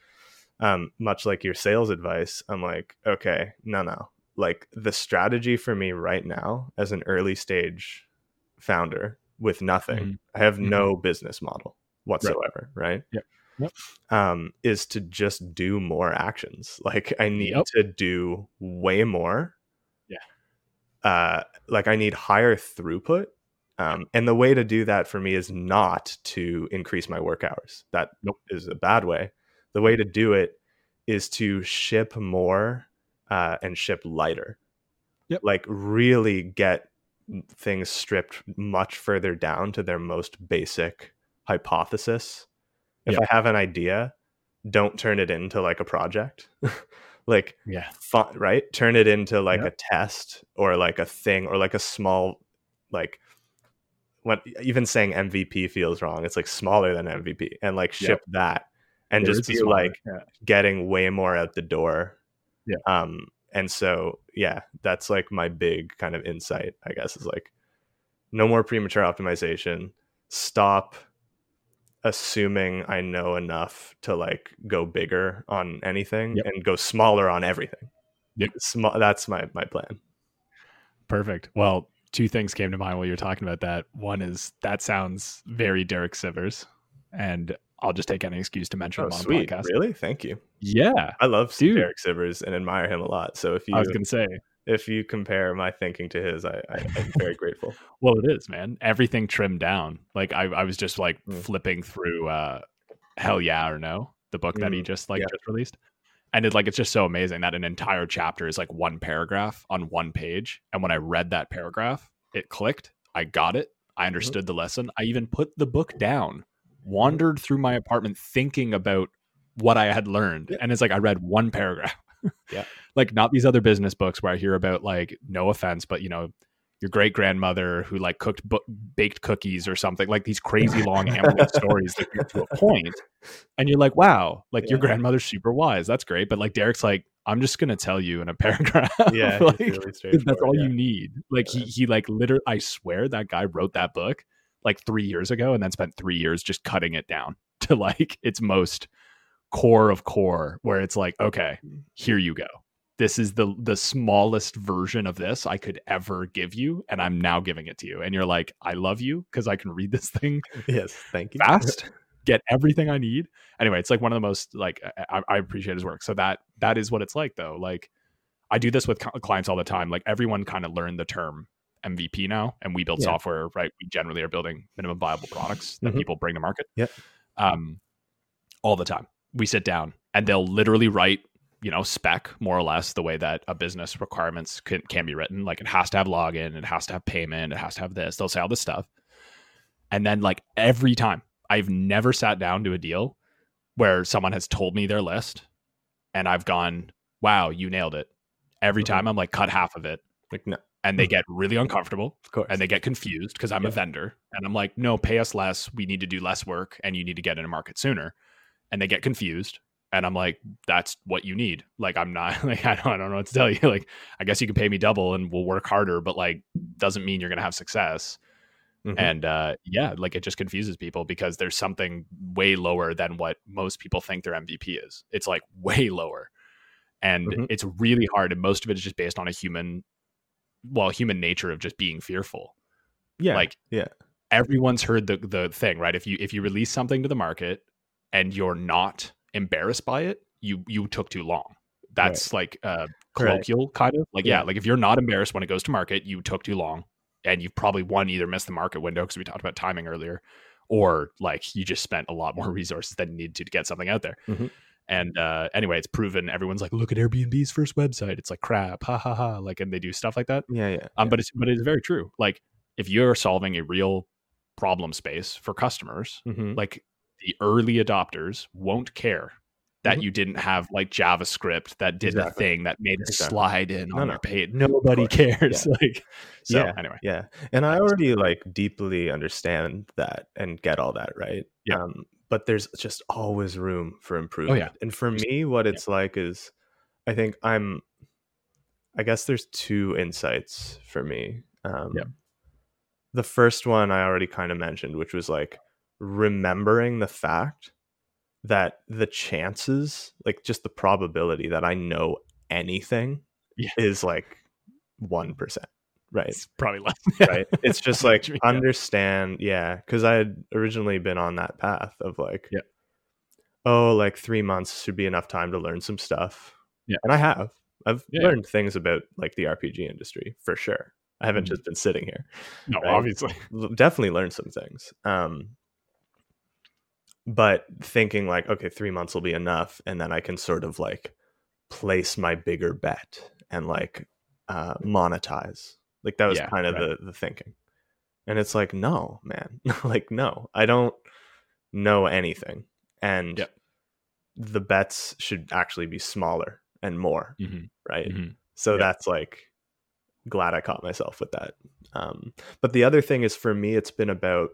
um much like your sales advice i'm like okay no no. Like the strategy for me right now as an early stage founder with nothing Mhm. i have Mhm. no business model whatsoever right, Yep. Yep. um is to just do more actions like i need Yep. to do way more Yeah. uh like i need higher throughput um and the way to do that for me is not to increase my work hours that Nope. is a bad way the way to do it is to ship more uh, and ship lighter. Yep. Like really get things stripped much further down to their most basic hypothesis. If Yep. I have an idea, don't turn it into like a project. [laughs] like Yeah. fun, right? Turn it into like Yep. a test or like a thing or like a small like what even saying MVP feels wrong. It's like smaller than MVP and like ship yep. that and just be like yeah. getting way more out the door. Yeah. Um and so yeah, that's like my big kind of insight, I guess, is like no more premature optimization. Stop assuming I know enough to like go bigger on anything yep. and go smaller on everything. Yep. Small that's my my plan. Perfect. Well, two things came to mind while you're talking about that. One is that sounds very Derek Sivers, and I'll just take any excuse to mention oh, him on sweet. the podcast. Really? Thank you. Yeah, I love Dude. Derek Sivers and admire him a lot. So if you, I was gonna say, if you compare my thinking to his, I, I am very [laughs] grateful. Well, it is, man. Everything trimmed down. Like I, I was just like Mm. flipping through uh Hell Yeah or No, the book that he Mm, just like yeah. just released. And it like it's just so amazing that an entire chapter is like one paragraph on one page. And when I read that paragraph, it clicked. I got it. Mm-hmm. I understood the lesson. I even put the book down, Mm. wandered through my apartment thinking about what I had learned. Yeah. And it's like I read one paragraph. Yeah. [laughs] like not these other business books where I hear about like no offense, but you know, your great grandmother who like cooked bu- baked cookies or something like these crazy [laughs] long stories that get to a point and you're like wow like your grandmother's super wise that's great but like Derek's like I'm just gonna tell you in a [laughs] paragraph Yeah, like, really that's all yeah. you need like he he like literally I swear that guy wrote that book like three years ago and then spent three years just cutting it down [laughs] to like its most core of core where it's like okay here you go. This is the the smallest version of this i could ever give you and i'm now giving it to you. And you're like i love you because i can read this thing [laughs] Yes, thank you. fast get everything i need. Anyway it's like one of the most like I, I appreciate his work. So that that is what it's like though. Like i do this with clients all the time. Like everyone kind of learned the term mvp now and we build Yeah. software right? We generally are building minimum viable products that Mhm. people bring to market. Yep. um all the time. We sit down and they'll literally write you know spec more or less the way that a business requirements can, can be written. Like it has to have login it has to have payment it has to have this. They'll say all this stuff. And then like every time i've never sat down to a deal where someone has told me their list and i've gone wow you nailed it. Every Mhm. time i'm like cut half of it. Like no, and they Mhm. get really uncomfortable of course. and they get confused because I'm a vendor and I'm like, no, pay us less. We need to do less work and you need to get in a market sooner. And they get confused. And I'm like, that's what you need. Like, I'm not [laughs] like, I don't, I don't know what to tell you. [laughs] Like, I guess you can pay me double and we'll work harder, but like, doesn't mean you're going to have success. Mhm. And uh, yeah, like it just confuses people because there's something way lower than what most people think their MVP is. It's like way lower. And Mhm. it's really hard. And most of it is just based on a human, well, human nature of just being fearful yeah, like yeah. everyone's heard the the thing right if you if you release something to the market and you're not embarrassed by it you you took too long that's like uh Right. colloquial kind of like yeah. Yeah. like if you're not embarrassed when it goes to market you took too long and you've probably one either missed the market window because we talked about timing earlier or like you just spent a lot more [laughs] resources than you need to to get something out there Mhm. And uh anyway it's proven everyone's like look at airbnb's first website it's like crap ha ha ha like and they do stuff like that yeah, yeah. um, yeah. but it's but it's very true. Like if you're solving a real problem space for customers, Mhm. like the early adopters won't care that Mhm. you didn't have like JavaScript that did the thing that made Exactly. slide in No, on no. your page. Nobody cares. [laughs] Like so Yeah. anyway. Yeah. And I already like deeply understand that and get all that, right? Yeah. Um, but there's just always room for improvement. Oh, yeah. And for me, what it's like is I think I'm I guess there's two insights for me. Um Yeah. the first one I already kind of mentioned, which was like remembering the fact that the chances, like just the probability that I know anything Yeah. is like 1%. Right It's probably less. right it's just [laughs] like what you mean, yeah. understand yeah because i had originally been on that path of like Yeah. oh like three months should be enough time to learn some stuff Yeah. and i have i've learned things about like the rpg industry for sure i haven't Mhm. just been sitting here No, right? obviously. [laughs] Definitely learned some things um but thinking like okay three months will be enough and then i can sort of like place my bigger bet and like uh monetize like that was Yeah, kind of right. the the thinking and it's like no man [laughs] like no i don't know anything and Yep. the bets should actually be smaller and more Mhm, right mhm. so Yep. that's like glad I caught myself with that. Um, but the other thing is for me, it's been about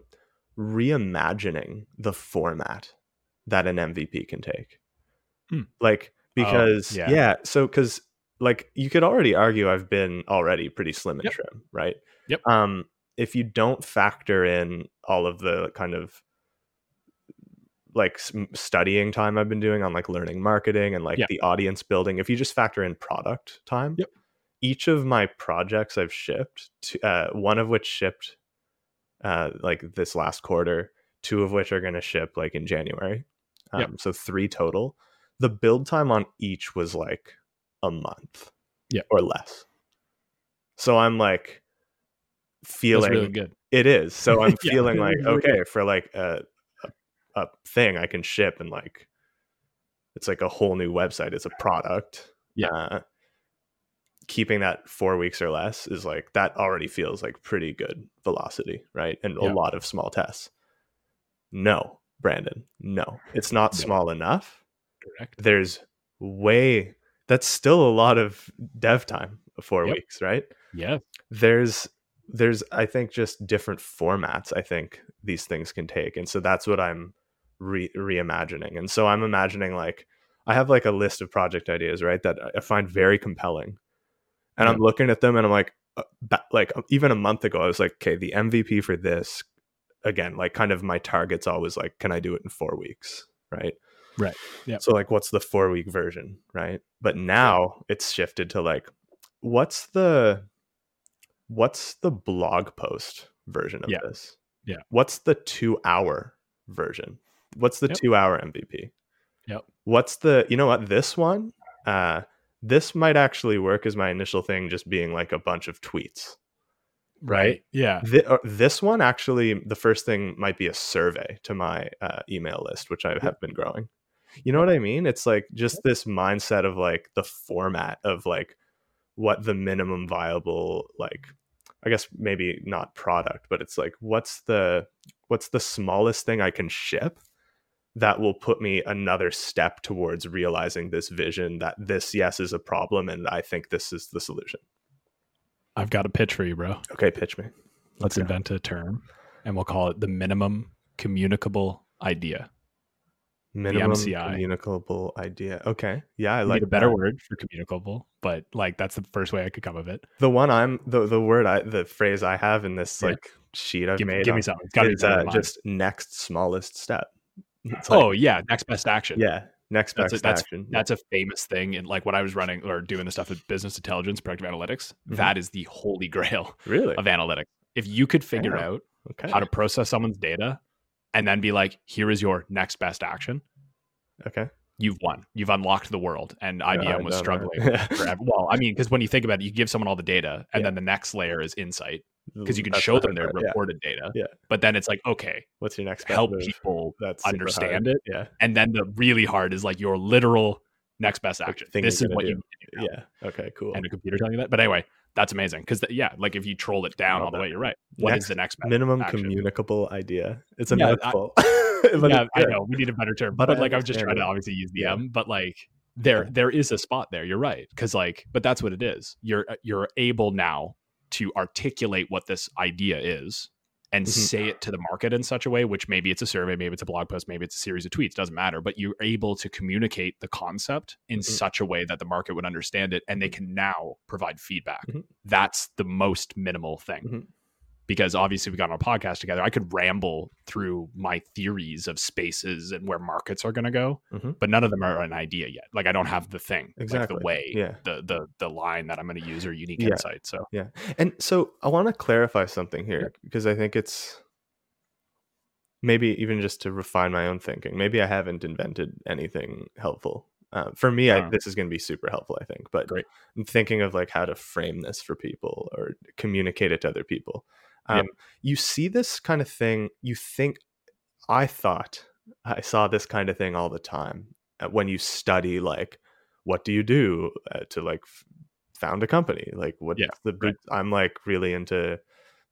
reimagining the format that an MVP can take. Hmm. Like because yeah. yeah. so because like you could already argue I've been already pretty slim and Yep. trim, right? Yep. Um, if you don't factor in all of the kind of like studying time I've been doing on like learning marketing and like Yeah. the audience building, if you just factor in product time, Yep. each of my projects I've shipped, to, uh, one of which shipped uh, like this last quarter, two of which are going to ship like in January. Um, Yep. So three total. The build time on each was like a month Yeah. or less. So I'm like feeling really good. it is. So [laughs] I'm Yeah, feeling like okay for like a, a a thing I can ship and like it's like a whole new website. It's a product. Yeah. Uh, keeping that four weeks or less is like that already feels like pretty good velocity, right? And Yeah. a lot of small tests. No, Brandon, no, it's not No. small enough. Correct. There's way that's still a lot of dev time. Four Yep. weeks, right? Yeah. there's there's i think just different formats i think these things can take and so that's what i'm re- reimagining and so i'm imagining like i have like a list of project ideas right that i find very compelling and i'm looking at them and i'm like uh, like even a month ago i was like okay the mvp for this again like kind of my target's always like can i do it in four weeks right Right. Yep. so like what's the four week version right but now it's shifted to like what's the what's the blog post version of Yeah. this Yeah. what's the two hour version what's the Yep. two hour mvp Yep. what's the you know what this one uh this might actually work as my initial thing just being like a bunch of tweets right Yeah. Or this one actually the first thing might be a survey to my uh, email list which i have been growing you know what i mean it's like just this mindset of like the format of like what the minimum viable like i guess maybe not product but it's like what's the what's the smallest thing i can ship that will put me another step towards realizing this vision that this yes is a problem and i think this is the solution I've got a pitch for you, bro. okay pitch me Let's go. invent a term and we'll call it the minimum communicable idea. Minimum communicable idea. Okay, yeah, I like a better that. word for communicable, but like that's the first way I could come of it. The one I'm the the word I the phrase I have in this Yeah. like sheet I've Give me, made give me on- something. It's got to be uh, just next smallest step. [laughs] Like, oh yeah, next best action. yeah, next That's best a- that's- action. That's a famous thing. And like when I was running or doing the stuff with business intelligence, predictive analytics, Mhm. that is the holy [laughs] grail really of analytics. If you could figure out okay. how to process someone's data and then be like, here is your next best action, okay, you've won. You've unlocked the world. And Yeah, IBM was struggling. [laughs] forever. Well, I mean, because when you think about it, you give someone all the data, and Yeah. then the next layer is insight because you can That's show them their part, yeah. reported data. Yeah. But then it's like, okay, What's your next best help move? people That's understand hard. it. Yeah, And then the really hard is like your literal next best action. This is what do. you need to do yeah. Okay, cool. And a computer telling you that. But anyway, that's amazing because yeah, like if you troll it down all the that. way, you're right. What is Next the next minimum action? communicable idea. It's a Yeah, I- mouthful. but [laughs] yeah, I know we need a better term, But but, like I was just trying to obviously use the Yeah. M, but like there there is a spot there. You're right because like, but that's what it is. You're uh, you're able now to articulate what this idea is and Mhm. say it to the market in such a way, which maybe it's a survey, maybe it's a blog post, maybe it's a series of tweets, doesn't matter. But you're able to communicate the concept in Mhm. such a way that the market would understand it, and they can now provide feedback. Mhm. That's the most minimal thing Mhm. Because obviously we got on a podcast together. I could ramble through my theories of spaces and where markets are going to go, Mhm. but none of them are an idea yet. Like I don't have the thing, Exactly. like the way, Yeah. the the the line that I'm going to use or unique Yeah. insight. So yeah, And so I want to clarify something here because I think it's maybe even just to refine my own thinking. Maybe I haven't invented anything helpful. Uh, for me, I, Uh. this is going to be super helpful, I think. But Great. I'm thinking of like how to frame this for people or communicate it to other people. Um, Yeah. You see this kind of thing. You think I thought I saw this kind of thing all the time uh, when you study like what do you do uh, to like f- found a company like what Yeah, the big i'm like really into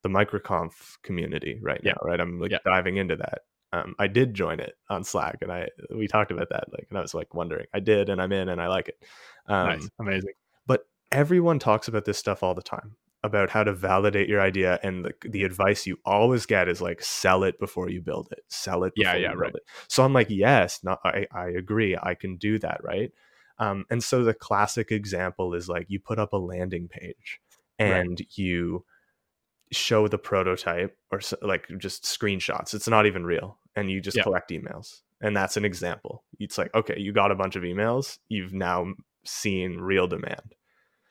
the microconf community right Yeah. now right i'm like Yeah. diving into that um, i did join it on slack and i we talked about that like and i was like wondering i did and i'm in and i like it um, nice, amazing. but everyone talks about this stuff all the time about how to validate your idea and the, the advice you always get is like sell it before you build it sell it Yeah, before yeah, you build right. it so i'm like yes not, I, I agree i can do that right um, and so the classic example is like you put up a landing page Right. and you show the prototype or s- like just screenshots it's not even real and you just Yeah. collect emails and that's an example it's like okay you got a bunch of emails you've now seen real demand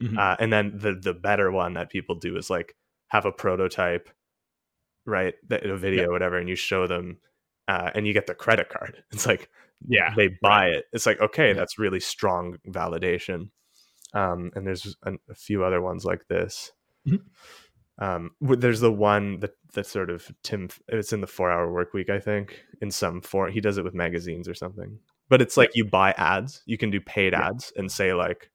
Mhm. uh, and then the the better one that people do is like have a prototype right that a video or whatever and you show them uh, and you get their credit card. [laughs] It's like Yeah, they buy it. It's like okay Yeah. that's really strong validation. Um, and there's a, a few other ones like this. Mhm. um, there's the one that that sort of tim it's in the four hour work week i think in some form he does it with magazines or something. But it's like you buy ads you can do paid Yeah. ads and say like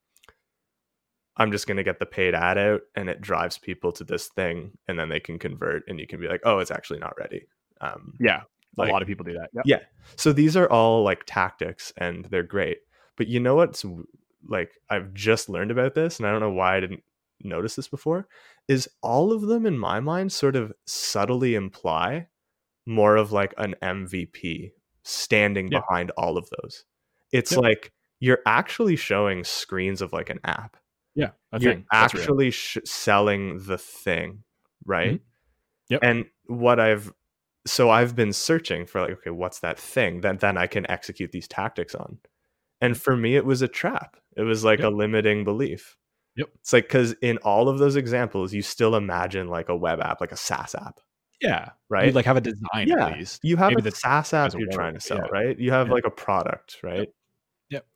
i'm just going to get the paid ad out and it drives people to this thing and then they can convert and you can be like oh it's actually not ready um, yeah. like- a lot of people do that. Yep. yeah. So these are all like tactics and they're great. But you know what's like I've just learned about this and I don't know why I didn't notice this before is all of them in my mind sort of subtly imply more of like an MVP standing behind all of those. It's Yep. like you're actually showing screens of like an app. Yeah, you're thing. Actually sh- selling the thing, right? Mhm. Yep. And what I've so I've been searching for like, okay, what's that thing that then I can execute these tactics on? And for me, it was a trap. It was like Yep. a limiting belief. Yep. It's like because in all of those examples, you still imagine like a web app, like a SaaS app, yeah, right? You like have a design Yeah. at least. you have maybe a the SaaS app you're trying to sell, yeah. right? You have Yeah. like a product, right? Yep.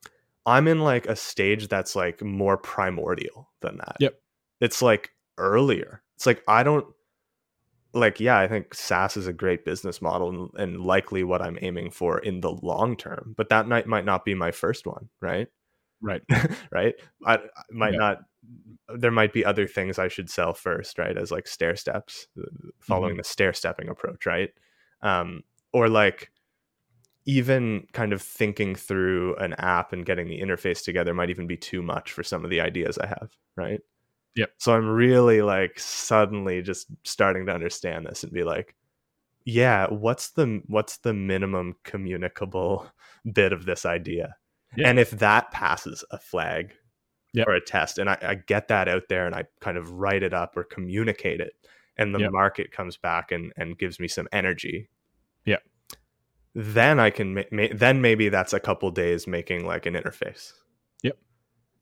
I'm in like a stage that's like more primordial than that. Yep. It's like earlier. It's like I don't like yeah, I think SaaS is a great business model and, and likely what I'm aiming for in the long term, but that might might not be my first one, right? right. [laughs] right? I, I might Yeah. not. There might be other things I should sell first, right? As like stair steps, uh, following the stair stepping approach, right? Um, or like even kind of thinking through an app and getting the interface together might even be too much for some of the ideas I have, right? Yep. So I'm really like suddenly just starting to understand this and be like, yeah, what's the what's the minimum communicable [laughs] bit of this idea? Yeah. And if that passes a flag Yep. or a test, and I, I get that out there and I kind of write it up or communicate it, and the Yep. market comes back and, and gives me some energy. Yep. Then I can, ma- ma- then maybe that's a couple days making like an interface. Yep.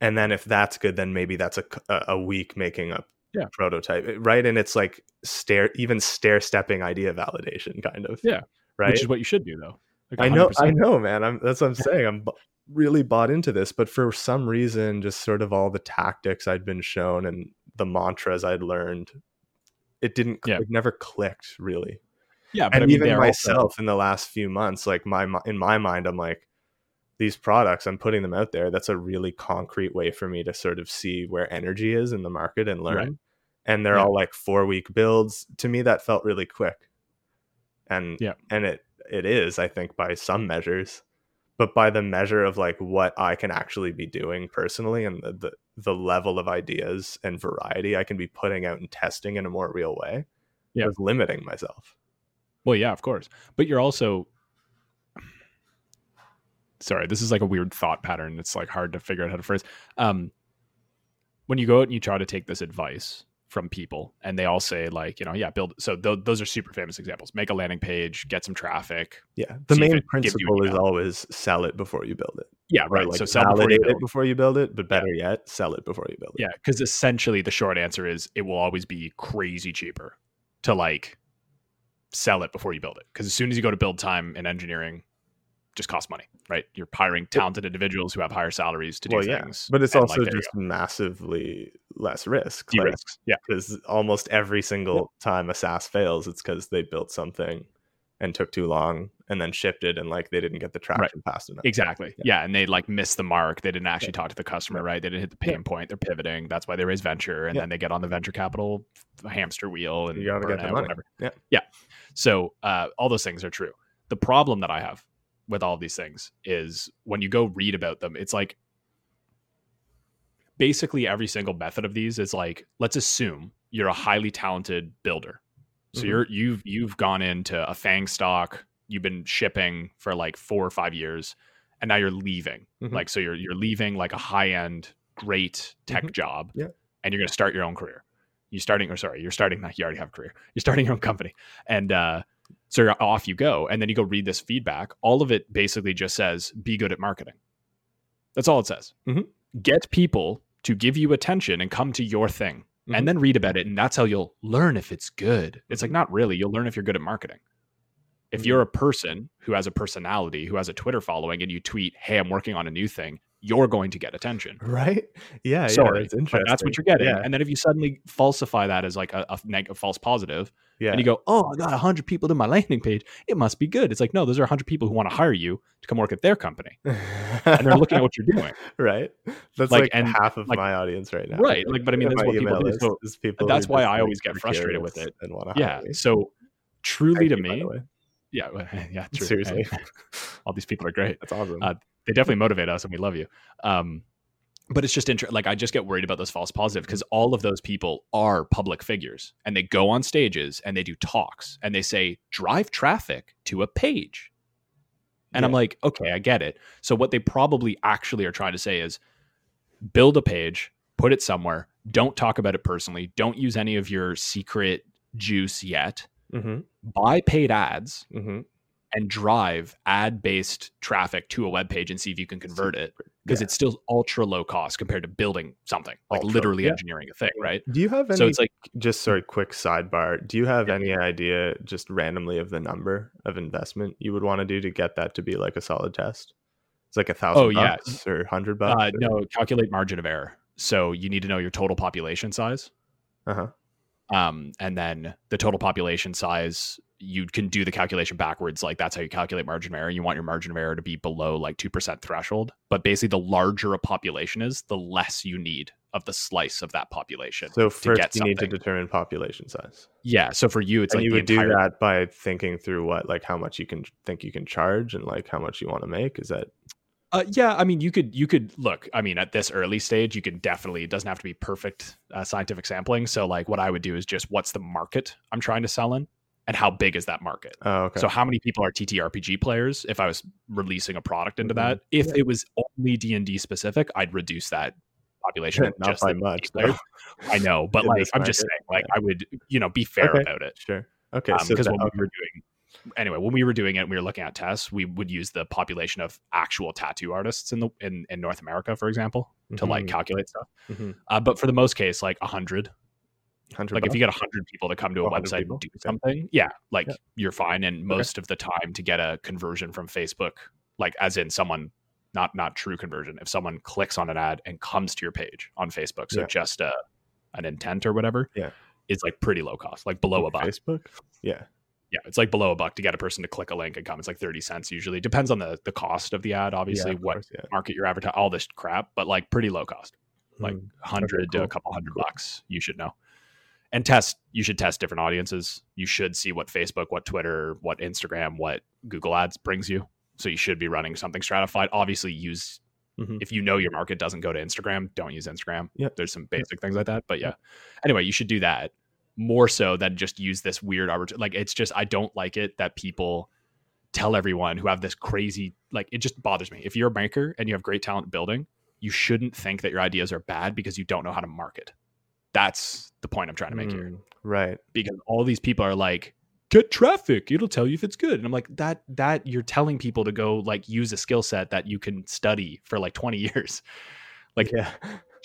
And then if that's good, then maybe that's a a week making a Yeah. prototype, eh, right? And it's like stair, even stair stepping idea validation kind of. Yeah. Right. Which is what you should do though. Like I know, I know, man. I'm that's what I'm saying. I'm bu- really bought into this, but for some reason, just sort of all the tactics I'd been shown and the mantras I'd learned, it didn't. Yeah. It never clicked really. Yeah, but and I mean, even they're also- myself in the last few months, like my in my mind, I'm like, these products, I'm putting them out there. That's a really concrete way for me to sort of see where energy is in the market and learn. Right. And they're Yeah. all like four week builds. To me, that felt really quick. And Yeah. and it it is, I think, by some measures, but by the measure of like what I can actually be doing personally and the the, the level of ideas and variety I can be putting out and testing in a more real way. Yeah. I was limiting myself. Well, yeah, of course. But you're also sorry, this is like a weird thought pattern. It's like hard to figure out how to phrase. Um, when you go out and you try to take this advice from people, and they all say like, you know, yeah, build. So th- those are super famous examples. Make a landing page, get some traffic. Yeah. The main it gives you principle is always sell it before you build it. Yeah, right. like so sell before you validate build. it before you build it, but better yet, sell it before you build it. Yeah, because essentially the short answer is it will always be crazy cheaper to like sell it before you build it. Because as soon as you go to build time in engineering, just costs money, right? You're hiring talented individuals who have higher salaries to do Well, yeah, things. but it's also like, just massively less risk. go. de-risks. Yeah, because almost every single time a SaaS fails, it's because they built something and took too long and then shipped it and like they didn't get the traction fast enough. exactly. Yeah. Yeah. and they like missed the mark. They didn't actually talk to the customer, right? They didn't hit the pain point. They're pivoting. That's why they raise venture, and Yeah. then they get on the venture capital hamster wheel and You gotta get the money. whatever. Yeah. yeah. So uh, all those things are true. The problem that I have with all these things is when you go read about them, it's like basically every single method of these is like let's assume you're a highly talented builder. So Mhm. you're you've you've gone into a FAANG stock, you've been shipping for like 4 or 5 years and now you're leaving. Mhm. Like so you're you're leaving like a high-end great tech Mhm. job Yeah. and you're going to start your own career. You're starting or sorry, you're starting like [laughs] you already have a career. You're starting your own company. And uh so you're off you go and then you go read this feedback. All of it basically just says be good at marketing. That's all it says. Mhm. Get people to give you attention and come to your thing Mhm. and then read about it. And that's how you'll learn if it's good. It's like, not really. You'll learn if you're good at marketing. If Mhm. you're a person who has a personality, who has a Twitter following, and you tweet, hey, I'm working on a new thing, you're going to get attention. right? Yeah, Sorry, yeah, but interesting. that's what you're getting. Yeah, And then if you suddenly falsify that as like a, a, neg- a false positive, yeah. and you go, "Oh, I got hundred people to my [laughs] landing page. It must be good." It's like, no, those are hundred people who want to hire you to come work at their company, [laughs] and they're looking at what you're doing, right. That's Like, like, and, half of like- my audience right now. right? Like, but I mean, that's what people do. So people that's why I always get frustrated with it. And want to yeah. So truly to me, yeah, [laughs] yeah, true. Seriously. All these people are great. that's awesome. Uh, They definitely motivate us, and we love you. Um, but it's just interesting. Like I just get worried about those false positives because all of those people are public figures, and they go on stages and they do talks and they say drive traffic to a page. And I'm like, okay, I get it. So what they probably actually are trying to say is build a page, put it somewhere, don't talk about it personally, don't use any of your secret juice yet. mm-hmm, Buy paid ads mm-hmm. And drive ad based traffic to a web page and see if you can convert it because Yeah. it's still ultra low cost compared to building something like Ultra, literally yeah. engineering a thing, right? Do you have any? So it's like just sorry, quick sidebar. Do you have Yeah. any idea, just randomly, of the number of investment you would want to do to get that to be like a solid test? It's like a thousand. Oh, yeah. bucks or hundred bucks. uh, no, calculate margin of error. So you need to know your total population size. Uh huh. Um, and then the total population size you can do the calculation backwards like that's how you calculate margin of error you want your margin of error to be below like 2% threshold but basically the larger a population is the less you need of the slice of that population So to first, get you need to determine population size. yeah so for you it's and like you would entire do that by thinking through what, like, how much you can think you can charge and like how much you want to make. Is that Uh, yeah, I mean, you could you could look. I mean, at this early stage, you could definitely. It doesn't have to be perfect uh, scientific sampling. So, like, what I would do is just what's the market I'm trying to sell in, and how big is that market? oh, okay? So, how many people are TTRPG players? If I was releasing a product into Mhm. that, if it was only D and D specific, I'd reduce that population. [laughs] not just by much. I know, [laughs] but like, I'm just saying, like, yeah. I would, you know, be fair Okay. about it Sure. Okay. so because that- when okay. we were doing anyway when we were doing it we were looking at tests we would use the population of actual tattoo artists in the in, in north america for example to like Mhm, calculate stuff mhm. uh, but for the most case like 100 100 like if you bucks? get 100 people to come to a website people? and do something yeah like Yeah. you're fine and most of the time to get a conversion from facebook like as in someone not not true conversion if someone clicks on an ad and comes to your page on facebook so Yeah. just a an intent or whatever Yeah. is like pretty low cost like below a buck Facebook. Yeah. Yeah, it's like below a buck to get a person to click a link and come. It's like 30 cents usually. Depends on the the cost of the ad, obviously, yeah, what course, yeah. market you're advertising, all this crap, but like pretty low cost. Like Mm. 100 to cool. a couple hundred Cool. bucks, you should know. And test, you should test different audiences. You should see what Facebook, what Twitter, what Instagram, what Google Ads brings you. So you should be running something stratified. Obviously, use Mhm. if you know your market doesn't go to Instagram, don't use Instagram. Yep. There's some basic things like that. But yeah. Anyway, you should do that more so than just use this weird arbit- like it's just I don't like it that people tell everyone who have this crazy like it just bothers me. If you're a banker and you have great talent building, you shouldn't think that your ideas are bad because you don't know how to market. That's the point I'm trying to make here. Mm, Right. Because all these people are like, get traffic, it'll tell you if it's good. And I'm like, that that you're telling people to go like use a skill set that you can study for like 20 [laughs] years. Like yeah.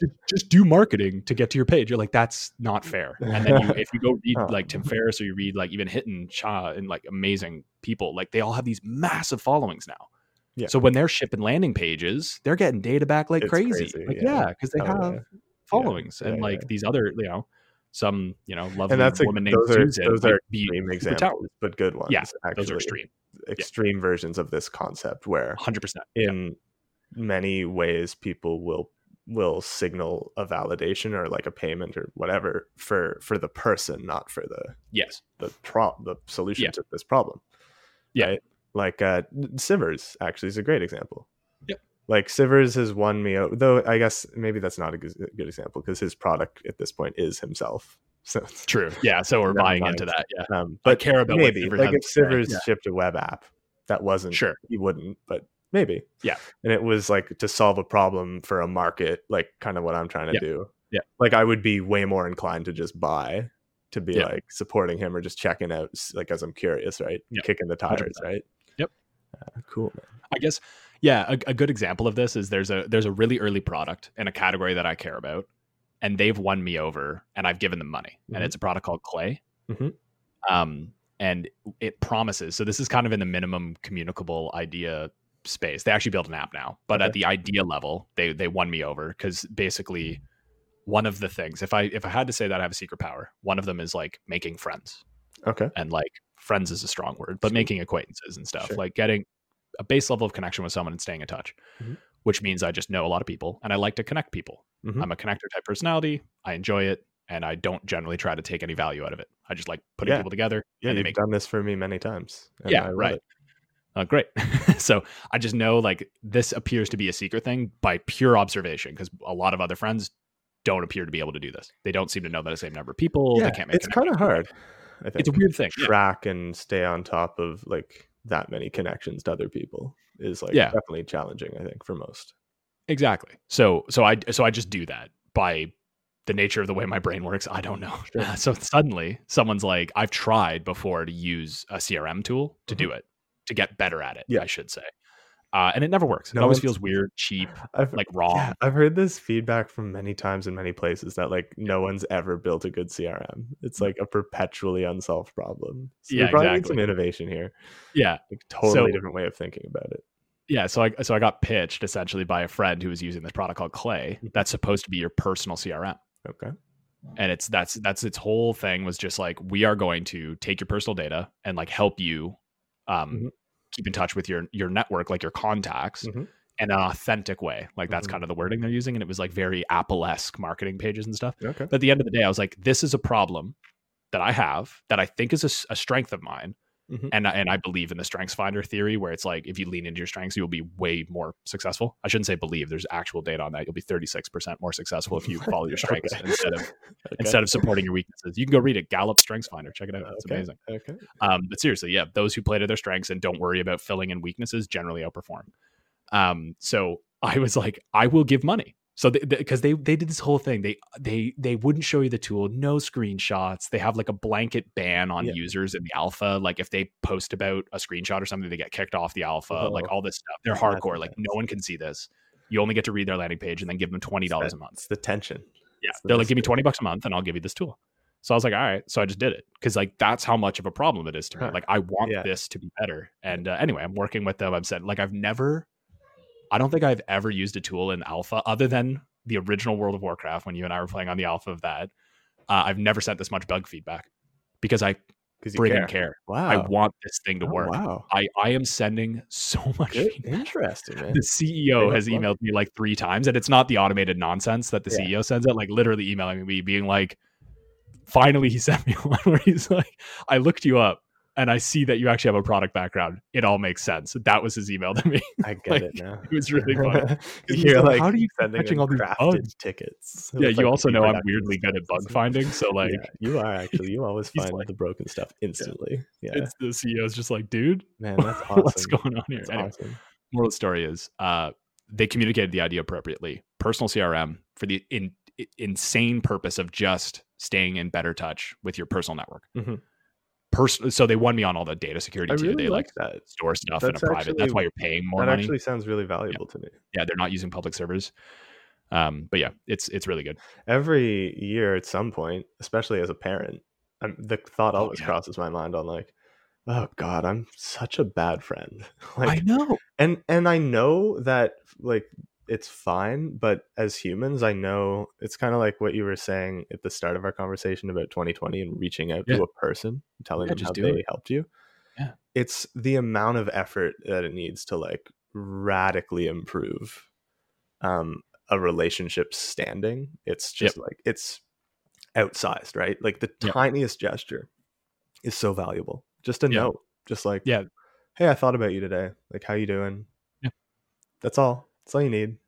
Just, just do marketing to get to your page. You're like, that's not fair. And then you, [laughs] if you go read like Tim Ferriss or you read like even Hiten Shah and like amazing people, like they all have these massive followings now. Yeah. So when they're shipping landing pages, they're getting data back like It's crazy. crazy, Like, yeah. yeah, because they Oh, have yeah. followings Yeah, and yeah, like yeah. these other, you know, some you know lovely And that's a, woman named those are Susan. those might are extreme examples, but good ones. Yeah, actually. Those are extreme, extreme versions of this concept where hundred percent. in many ways people will will signal a validation or like a payment or whatever for for the person not for the Yes, the pro the solution Yeah. to this problem Yeah. right? like uh Sivers actually is a great example Yep. Like Sivers has won me over, though. I guess maybe that's not a good, good example because his product at this point is himself. [laughs] So True. Yeah. So we're buying into that. Yeah. um, But but care about maybe like if. Sivers Yeah. shipped a web app that wasn't Sure. he wouldn't, but maybe. Yeah. And it was like to solve a problem for a market, like kind of what I'm trying to Yeah. do. Yeah. Like I would be way more inclined to just buy to be Yeah. like supporting him or just checking out like as I'm curious, right? Yeah. Kicking the tires, 100%. right? Yep. Uh, cool, man. I guess yeah, a, a good example of this is there's a there's a really early product in a category that I care about, and they've won me over, and I've given them money, Mhm. and it's a product called Clay. Mhm. Um, and it promises. So this is kind of in the minimum communicable idea space. They actually built an app now, but Okay. at the idea level, they they won me over because basically one of the things if I if I had to say that I have a secret power, one of them is like making friends Okay. and like friends is a strong word, but Sure. making acquaintances and stuff, Sure. like getting a base level of connection with someone and staying in touch, Mhm. which means I just know a lot of people and I like to connect people. Mhm. I'm a connector type personality. I enjoy it and I don't generally try to take any value out of it. I just like putting Yeah. people together. Yeah, you've make done this for me many times. Yeah, I right. it. Uh, great. [laughs] so I just know like this appears to be a secret thing by pure observation because a lot of other friends don't appear to be able to do this. They don't seem to know that the same number of people. Yeah, they can't make it's kind of hard. I think It's a weird thing. Yeah. track and stay on top of like that many connections to other people is like Yeah. definitely challenging. I think for most. Exactly. So so I so I just do that by the nature of the way my brain works. I don't know. Sure. [laughs] so suddenly someone's like, I've tried before to use a CRM tool to do it to get better at it. Mm-hmm. Yeah. I should say, uh, and it never works. It always feels weird, cheap, I've like wrong. [laughs] yeah, I've heard this feedback from many times in many places that like no one's ever built a good CRM. It's like a perpetually unsolved problem. So Mm. Yeah, we probably need exactly. some innovation here. Yeah. Like totally So- different way of thinking about it. Yeah, so I so I got pitched essentially by a friend who was using this product called Clay. Mhm. That's supposed to be your personal CRM. Okay. and it's that's that's its whole thing was just like we are going to take your personal data and like help you um Mhm. keep in touch with your your network like your contacts Mhm. in an authentic way like that's Mhm. kind of the wording they're using and it was like very apple-esque marketing pages and stuff Okay. but at the end of the day i was like this is a problem that i have that i think is a strength of mine Mhm. and I- and i believe in the strengths finder theory where it's like if you lean into your strengths you'll be way more successful i shouldn't say believe there's actual data on that you'll be 36% more successful if you follow your [laughs] strengths Okay. instead of [laughs] Okay. instead of supporting your weaknesses. You can go read it, Gallup Strengths Finder. Check it out. It's okay. amazing. Okay. Um, but seriously, yeah, those who play to their strengths and don't worry about filling in weaknesses generally outperform. Um, so I was like, I will give money. So because they, they did this whole thing, they they they wouldn't show you the tool, no screenshots. They have like a blanket ban on Yeah. users in the alpha. Like if they post about a screenshot or something, they get kicked off the alpha. Like Oh. all this stuff, they're hardcore. Like no one can see this. You only get to read their landing page and then give them twenty dollars a month. It's the tension. Yeah. It's the They're like, give me 20 bucks a month and I'll give you this tool. So I was like, all right. So I just did it because like that's how much of a problem it is to me. Huh. Like I want Yeah. this to be better. And uh, anyway, I'm working with them. I'm saying like I've never, I don't think I've ever used a tool in alpha other than the original World of Warcraft when you and I were playing on the alpha of that. Uh, I've never sent this much bug feedback because I friggin' care. Wow. I want this thing to Oh, work. Wow. I, I am sending so [laughs] much Good. Interesting, man. the CEO has emailed me like three times, and it's not the automated nonsense that the Yeah. CEO sends out. Like literally emailing me, being like, "Finally, he sent me [laughs] one where he's like, I looked you up, and I see that you actually have a product background. It all makes sense." That was his email to me. I [laughs] get like, it now. it was really funny. you He's hear like, like, "How do you catching all these bugs?" tickets? [laughs] yeah, you like, also know I'm weirdly good at bug [laughs] finding, so like. yeah, you are actually. You always find like- the broken stuff instantly. Yeah, It's the CEO's just like, dude, man, that's awesome. what's going on here? Anyway, awesome. moral of the story is uh, they communicated the idea appropriately. Personal CRM for the in, insane purpose of just staying in better touch with your personal network. Mhm. Pers- so they won me on all the data security I too. really they like like that. store stuff in a That's private. That's why you're paying more That money. actually sounds really valuable to me. yeah, they're not using public servers. Um, but yeah, it's it's really good. Every year, at some point, especially as a parent, I'm, the thought Oh, always yeah. crosses my mind on like, oh God, I'm such a bad friend. [laughs] like, I know. and and I know that like it's fine, but as humans, I know it's kind of like what you were saying at the start of our conversation about 2020 and reaching out Yeah. to a person, telling Yeah, them just how they it. helped you. Yeah. It's the amount of effort that it needs to like radically improve um a relationship standing. It's just like it's outsized, right? Like the Yep. tiniest gesture is so valuable. Just a Yeah. note, just like Yeah. hey, I thought about you today. Like, how you doing? Yeah. That's all. That's all you need.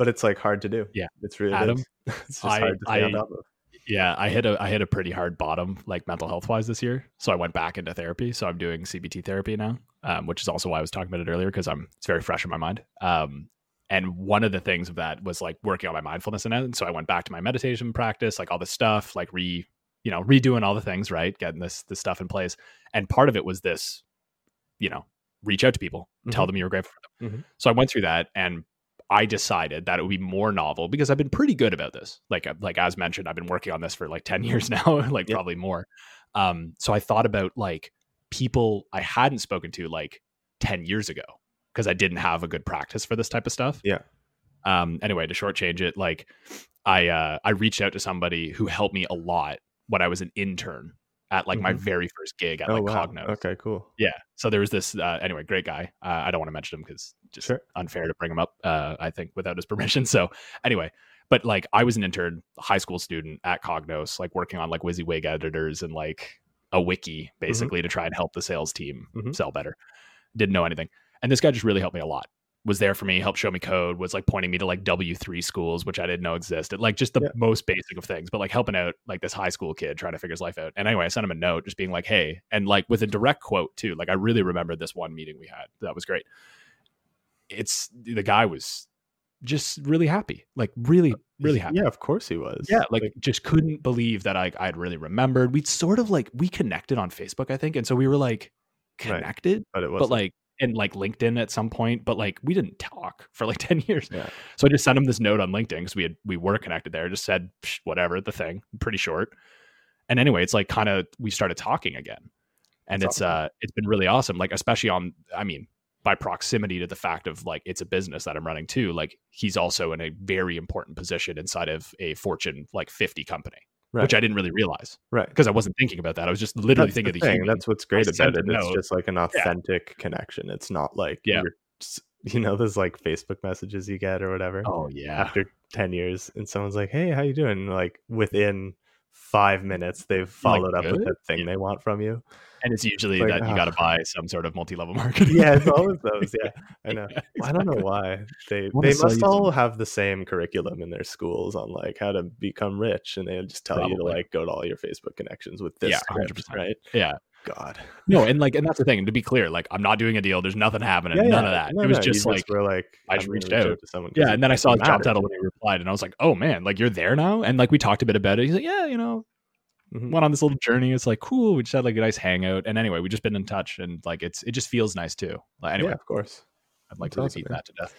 But it's like hard to do. Yeah. It's really Adam, [laughs] it's just I- hard to stay on I- top of. Yeah, I hit a I hit a pretty hard bottom like mental health wise this year. So I went back into therapy. So I'm doing CBT therapy now, um, which is also why I was talking about it earlier because I'm it's very fresh in my mind. Um, and one of the things of that was like working on my mindfulness and. And so I went back to my meditation practice, like all this stuff, like re you know redoing all the things, right, getting this this stuff in place. And part of it was this, you know, reach out to people, tell Mhm. them you're grateful for them. Mhm. So I went through that and I decided that it would be more novel because I've been pretty good about this. Like uh, like as mentioned, I've been working on this for like 10 [laughs] years now, [laughs] like Yep. probably more. Um so I thought about like people I hadn't spoken to like 10 years ago because I didn't have a good practice for this type of stuff. Yeah. Um anyway, to shortchange it, like I uh I reached out to somebody who helped me a lot when I was an intern at like my Mhm. very first gig at Oh like wow. Cognos. Okay, cool. Yeah. So there was this uh, anyway, great guy. Uh, I don't want to mention him because just Sure. unfair to bring him up. Uh, I think without his [laughs] permission. So anyway, but like I was an intern, high school student at Cognos, like working on like WYSIWYG editors and like a wiki basically to try and help the sales team Mhm. sell better. Didn't know anything, and this guy just really helped me a lot. Was there for me, helped show me code, was like pointing me to like W three schools, which I didn't know existed, like just the Yeah. most basic of things, but like helping out like this high school kid trying to figure his life out. And anyway, I sent him a note just being like, hey, and like with a direct quote too. Like I really remember this one meeting we had. That was great. It's the guy was just really happy, like really, uh, really happy. Yeah, of course he was. Yeah, like, just couldn't believe that I I'd really remembered. We'd sort of like we connected on Facebook, I think, and so we were like Right. connected, but it was but like and like LinkedIn at some point, but like we didn't talk for like [laughs] ten years. Yeah. So I just sent him this note on LinkedIn because we had we were connected there. Just said "Psh, whatever the thing, pretty short. And anyway, it's like kind of we started talking again, and That's it's awesome. uh it's been really awesome. Like especially on I mean by proximity to the fact of like it's a business that I'm running too. Like he's also in a very important position inside of a Fortune like 50 company, right. which I didn't really realize right. because I wasn't thinking about that. I was just literally That's thinking the of the thing. That's what's great I about it. It's note. just like an authentic connection. It's not like Yeah. you know, there's like Facebook messages you get or whatever oh yeah, after ten years, and someone's like, "Hey, how you doing?" And, like within five minutes, they've followed up with the thing they want from you. and it's usually Like, that you ah. got to buy some sort of multi-level [laughs] marketing. Yeah, it's always those. Yeah, [laughs] I know. Yeah, Well, I don't know why they they must all have the same curriculum in their schools on like how to become rich, and they just tell you to like go to all your Facebook connections with this Yeah, script, 100%. right? Yeah. God, No, and like, and that's the thing. To be clear, like, I'm not doing a deal. There's nothing happening. Yeah, none yeah. of that. No, it was no, just like, were like I just reached reach out. to someone. yeah. And then I saw his job title when he replied, and I was like, oh man, like you're there now. And like we talked a bit about it. He's like, yeah, you know, Mhm. went on this little journey. It's like cool. We just had like a nice hangout. And anyway, we just been in touch, and like it's it just feels nice too. Like, anyway, Yeah, of course. I'd like That's to awesome, repeat man. that to death.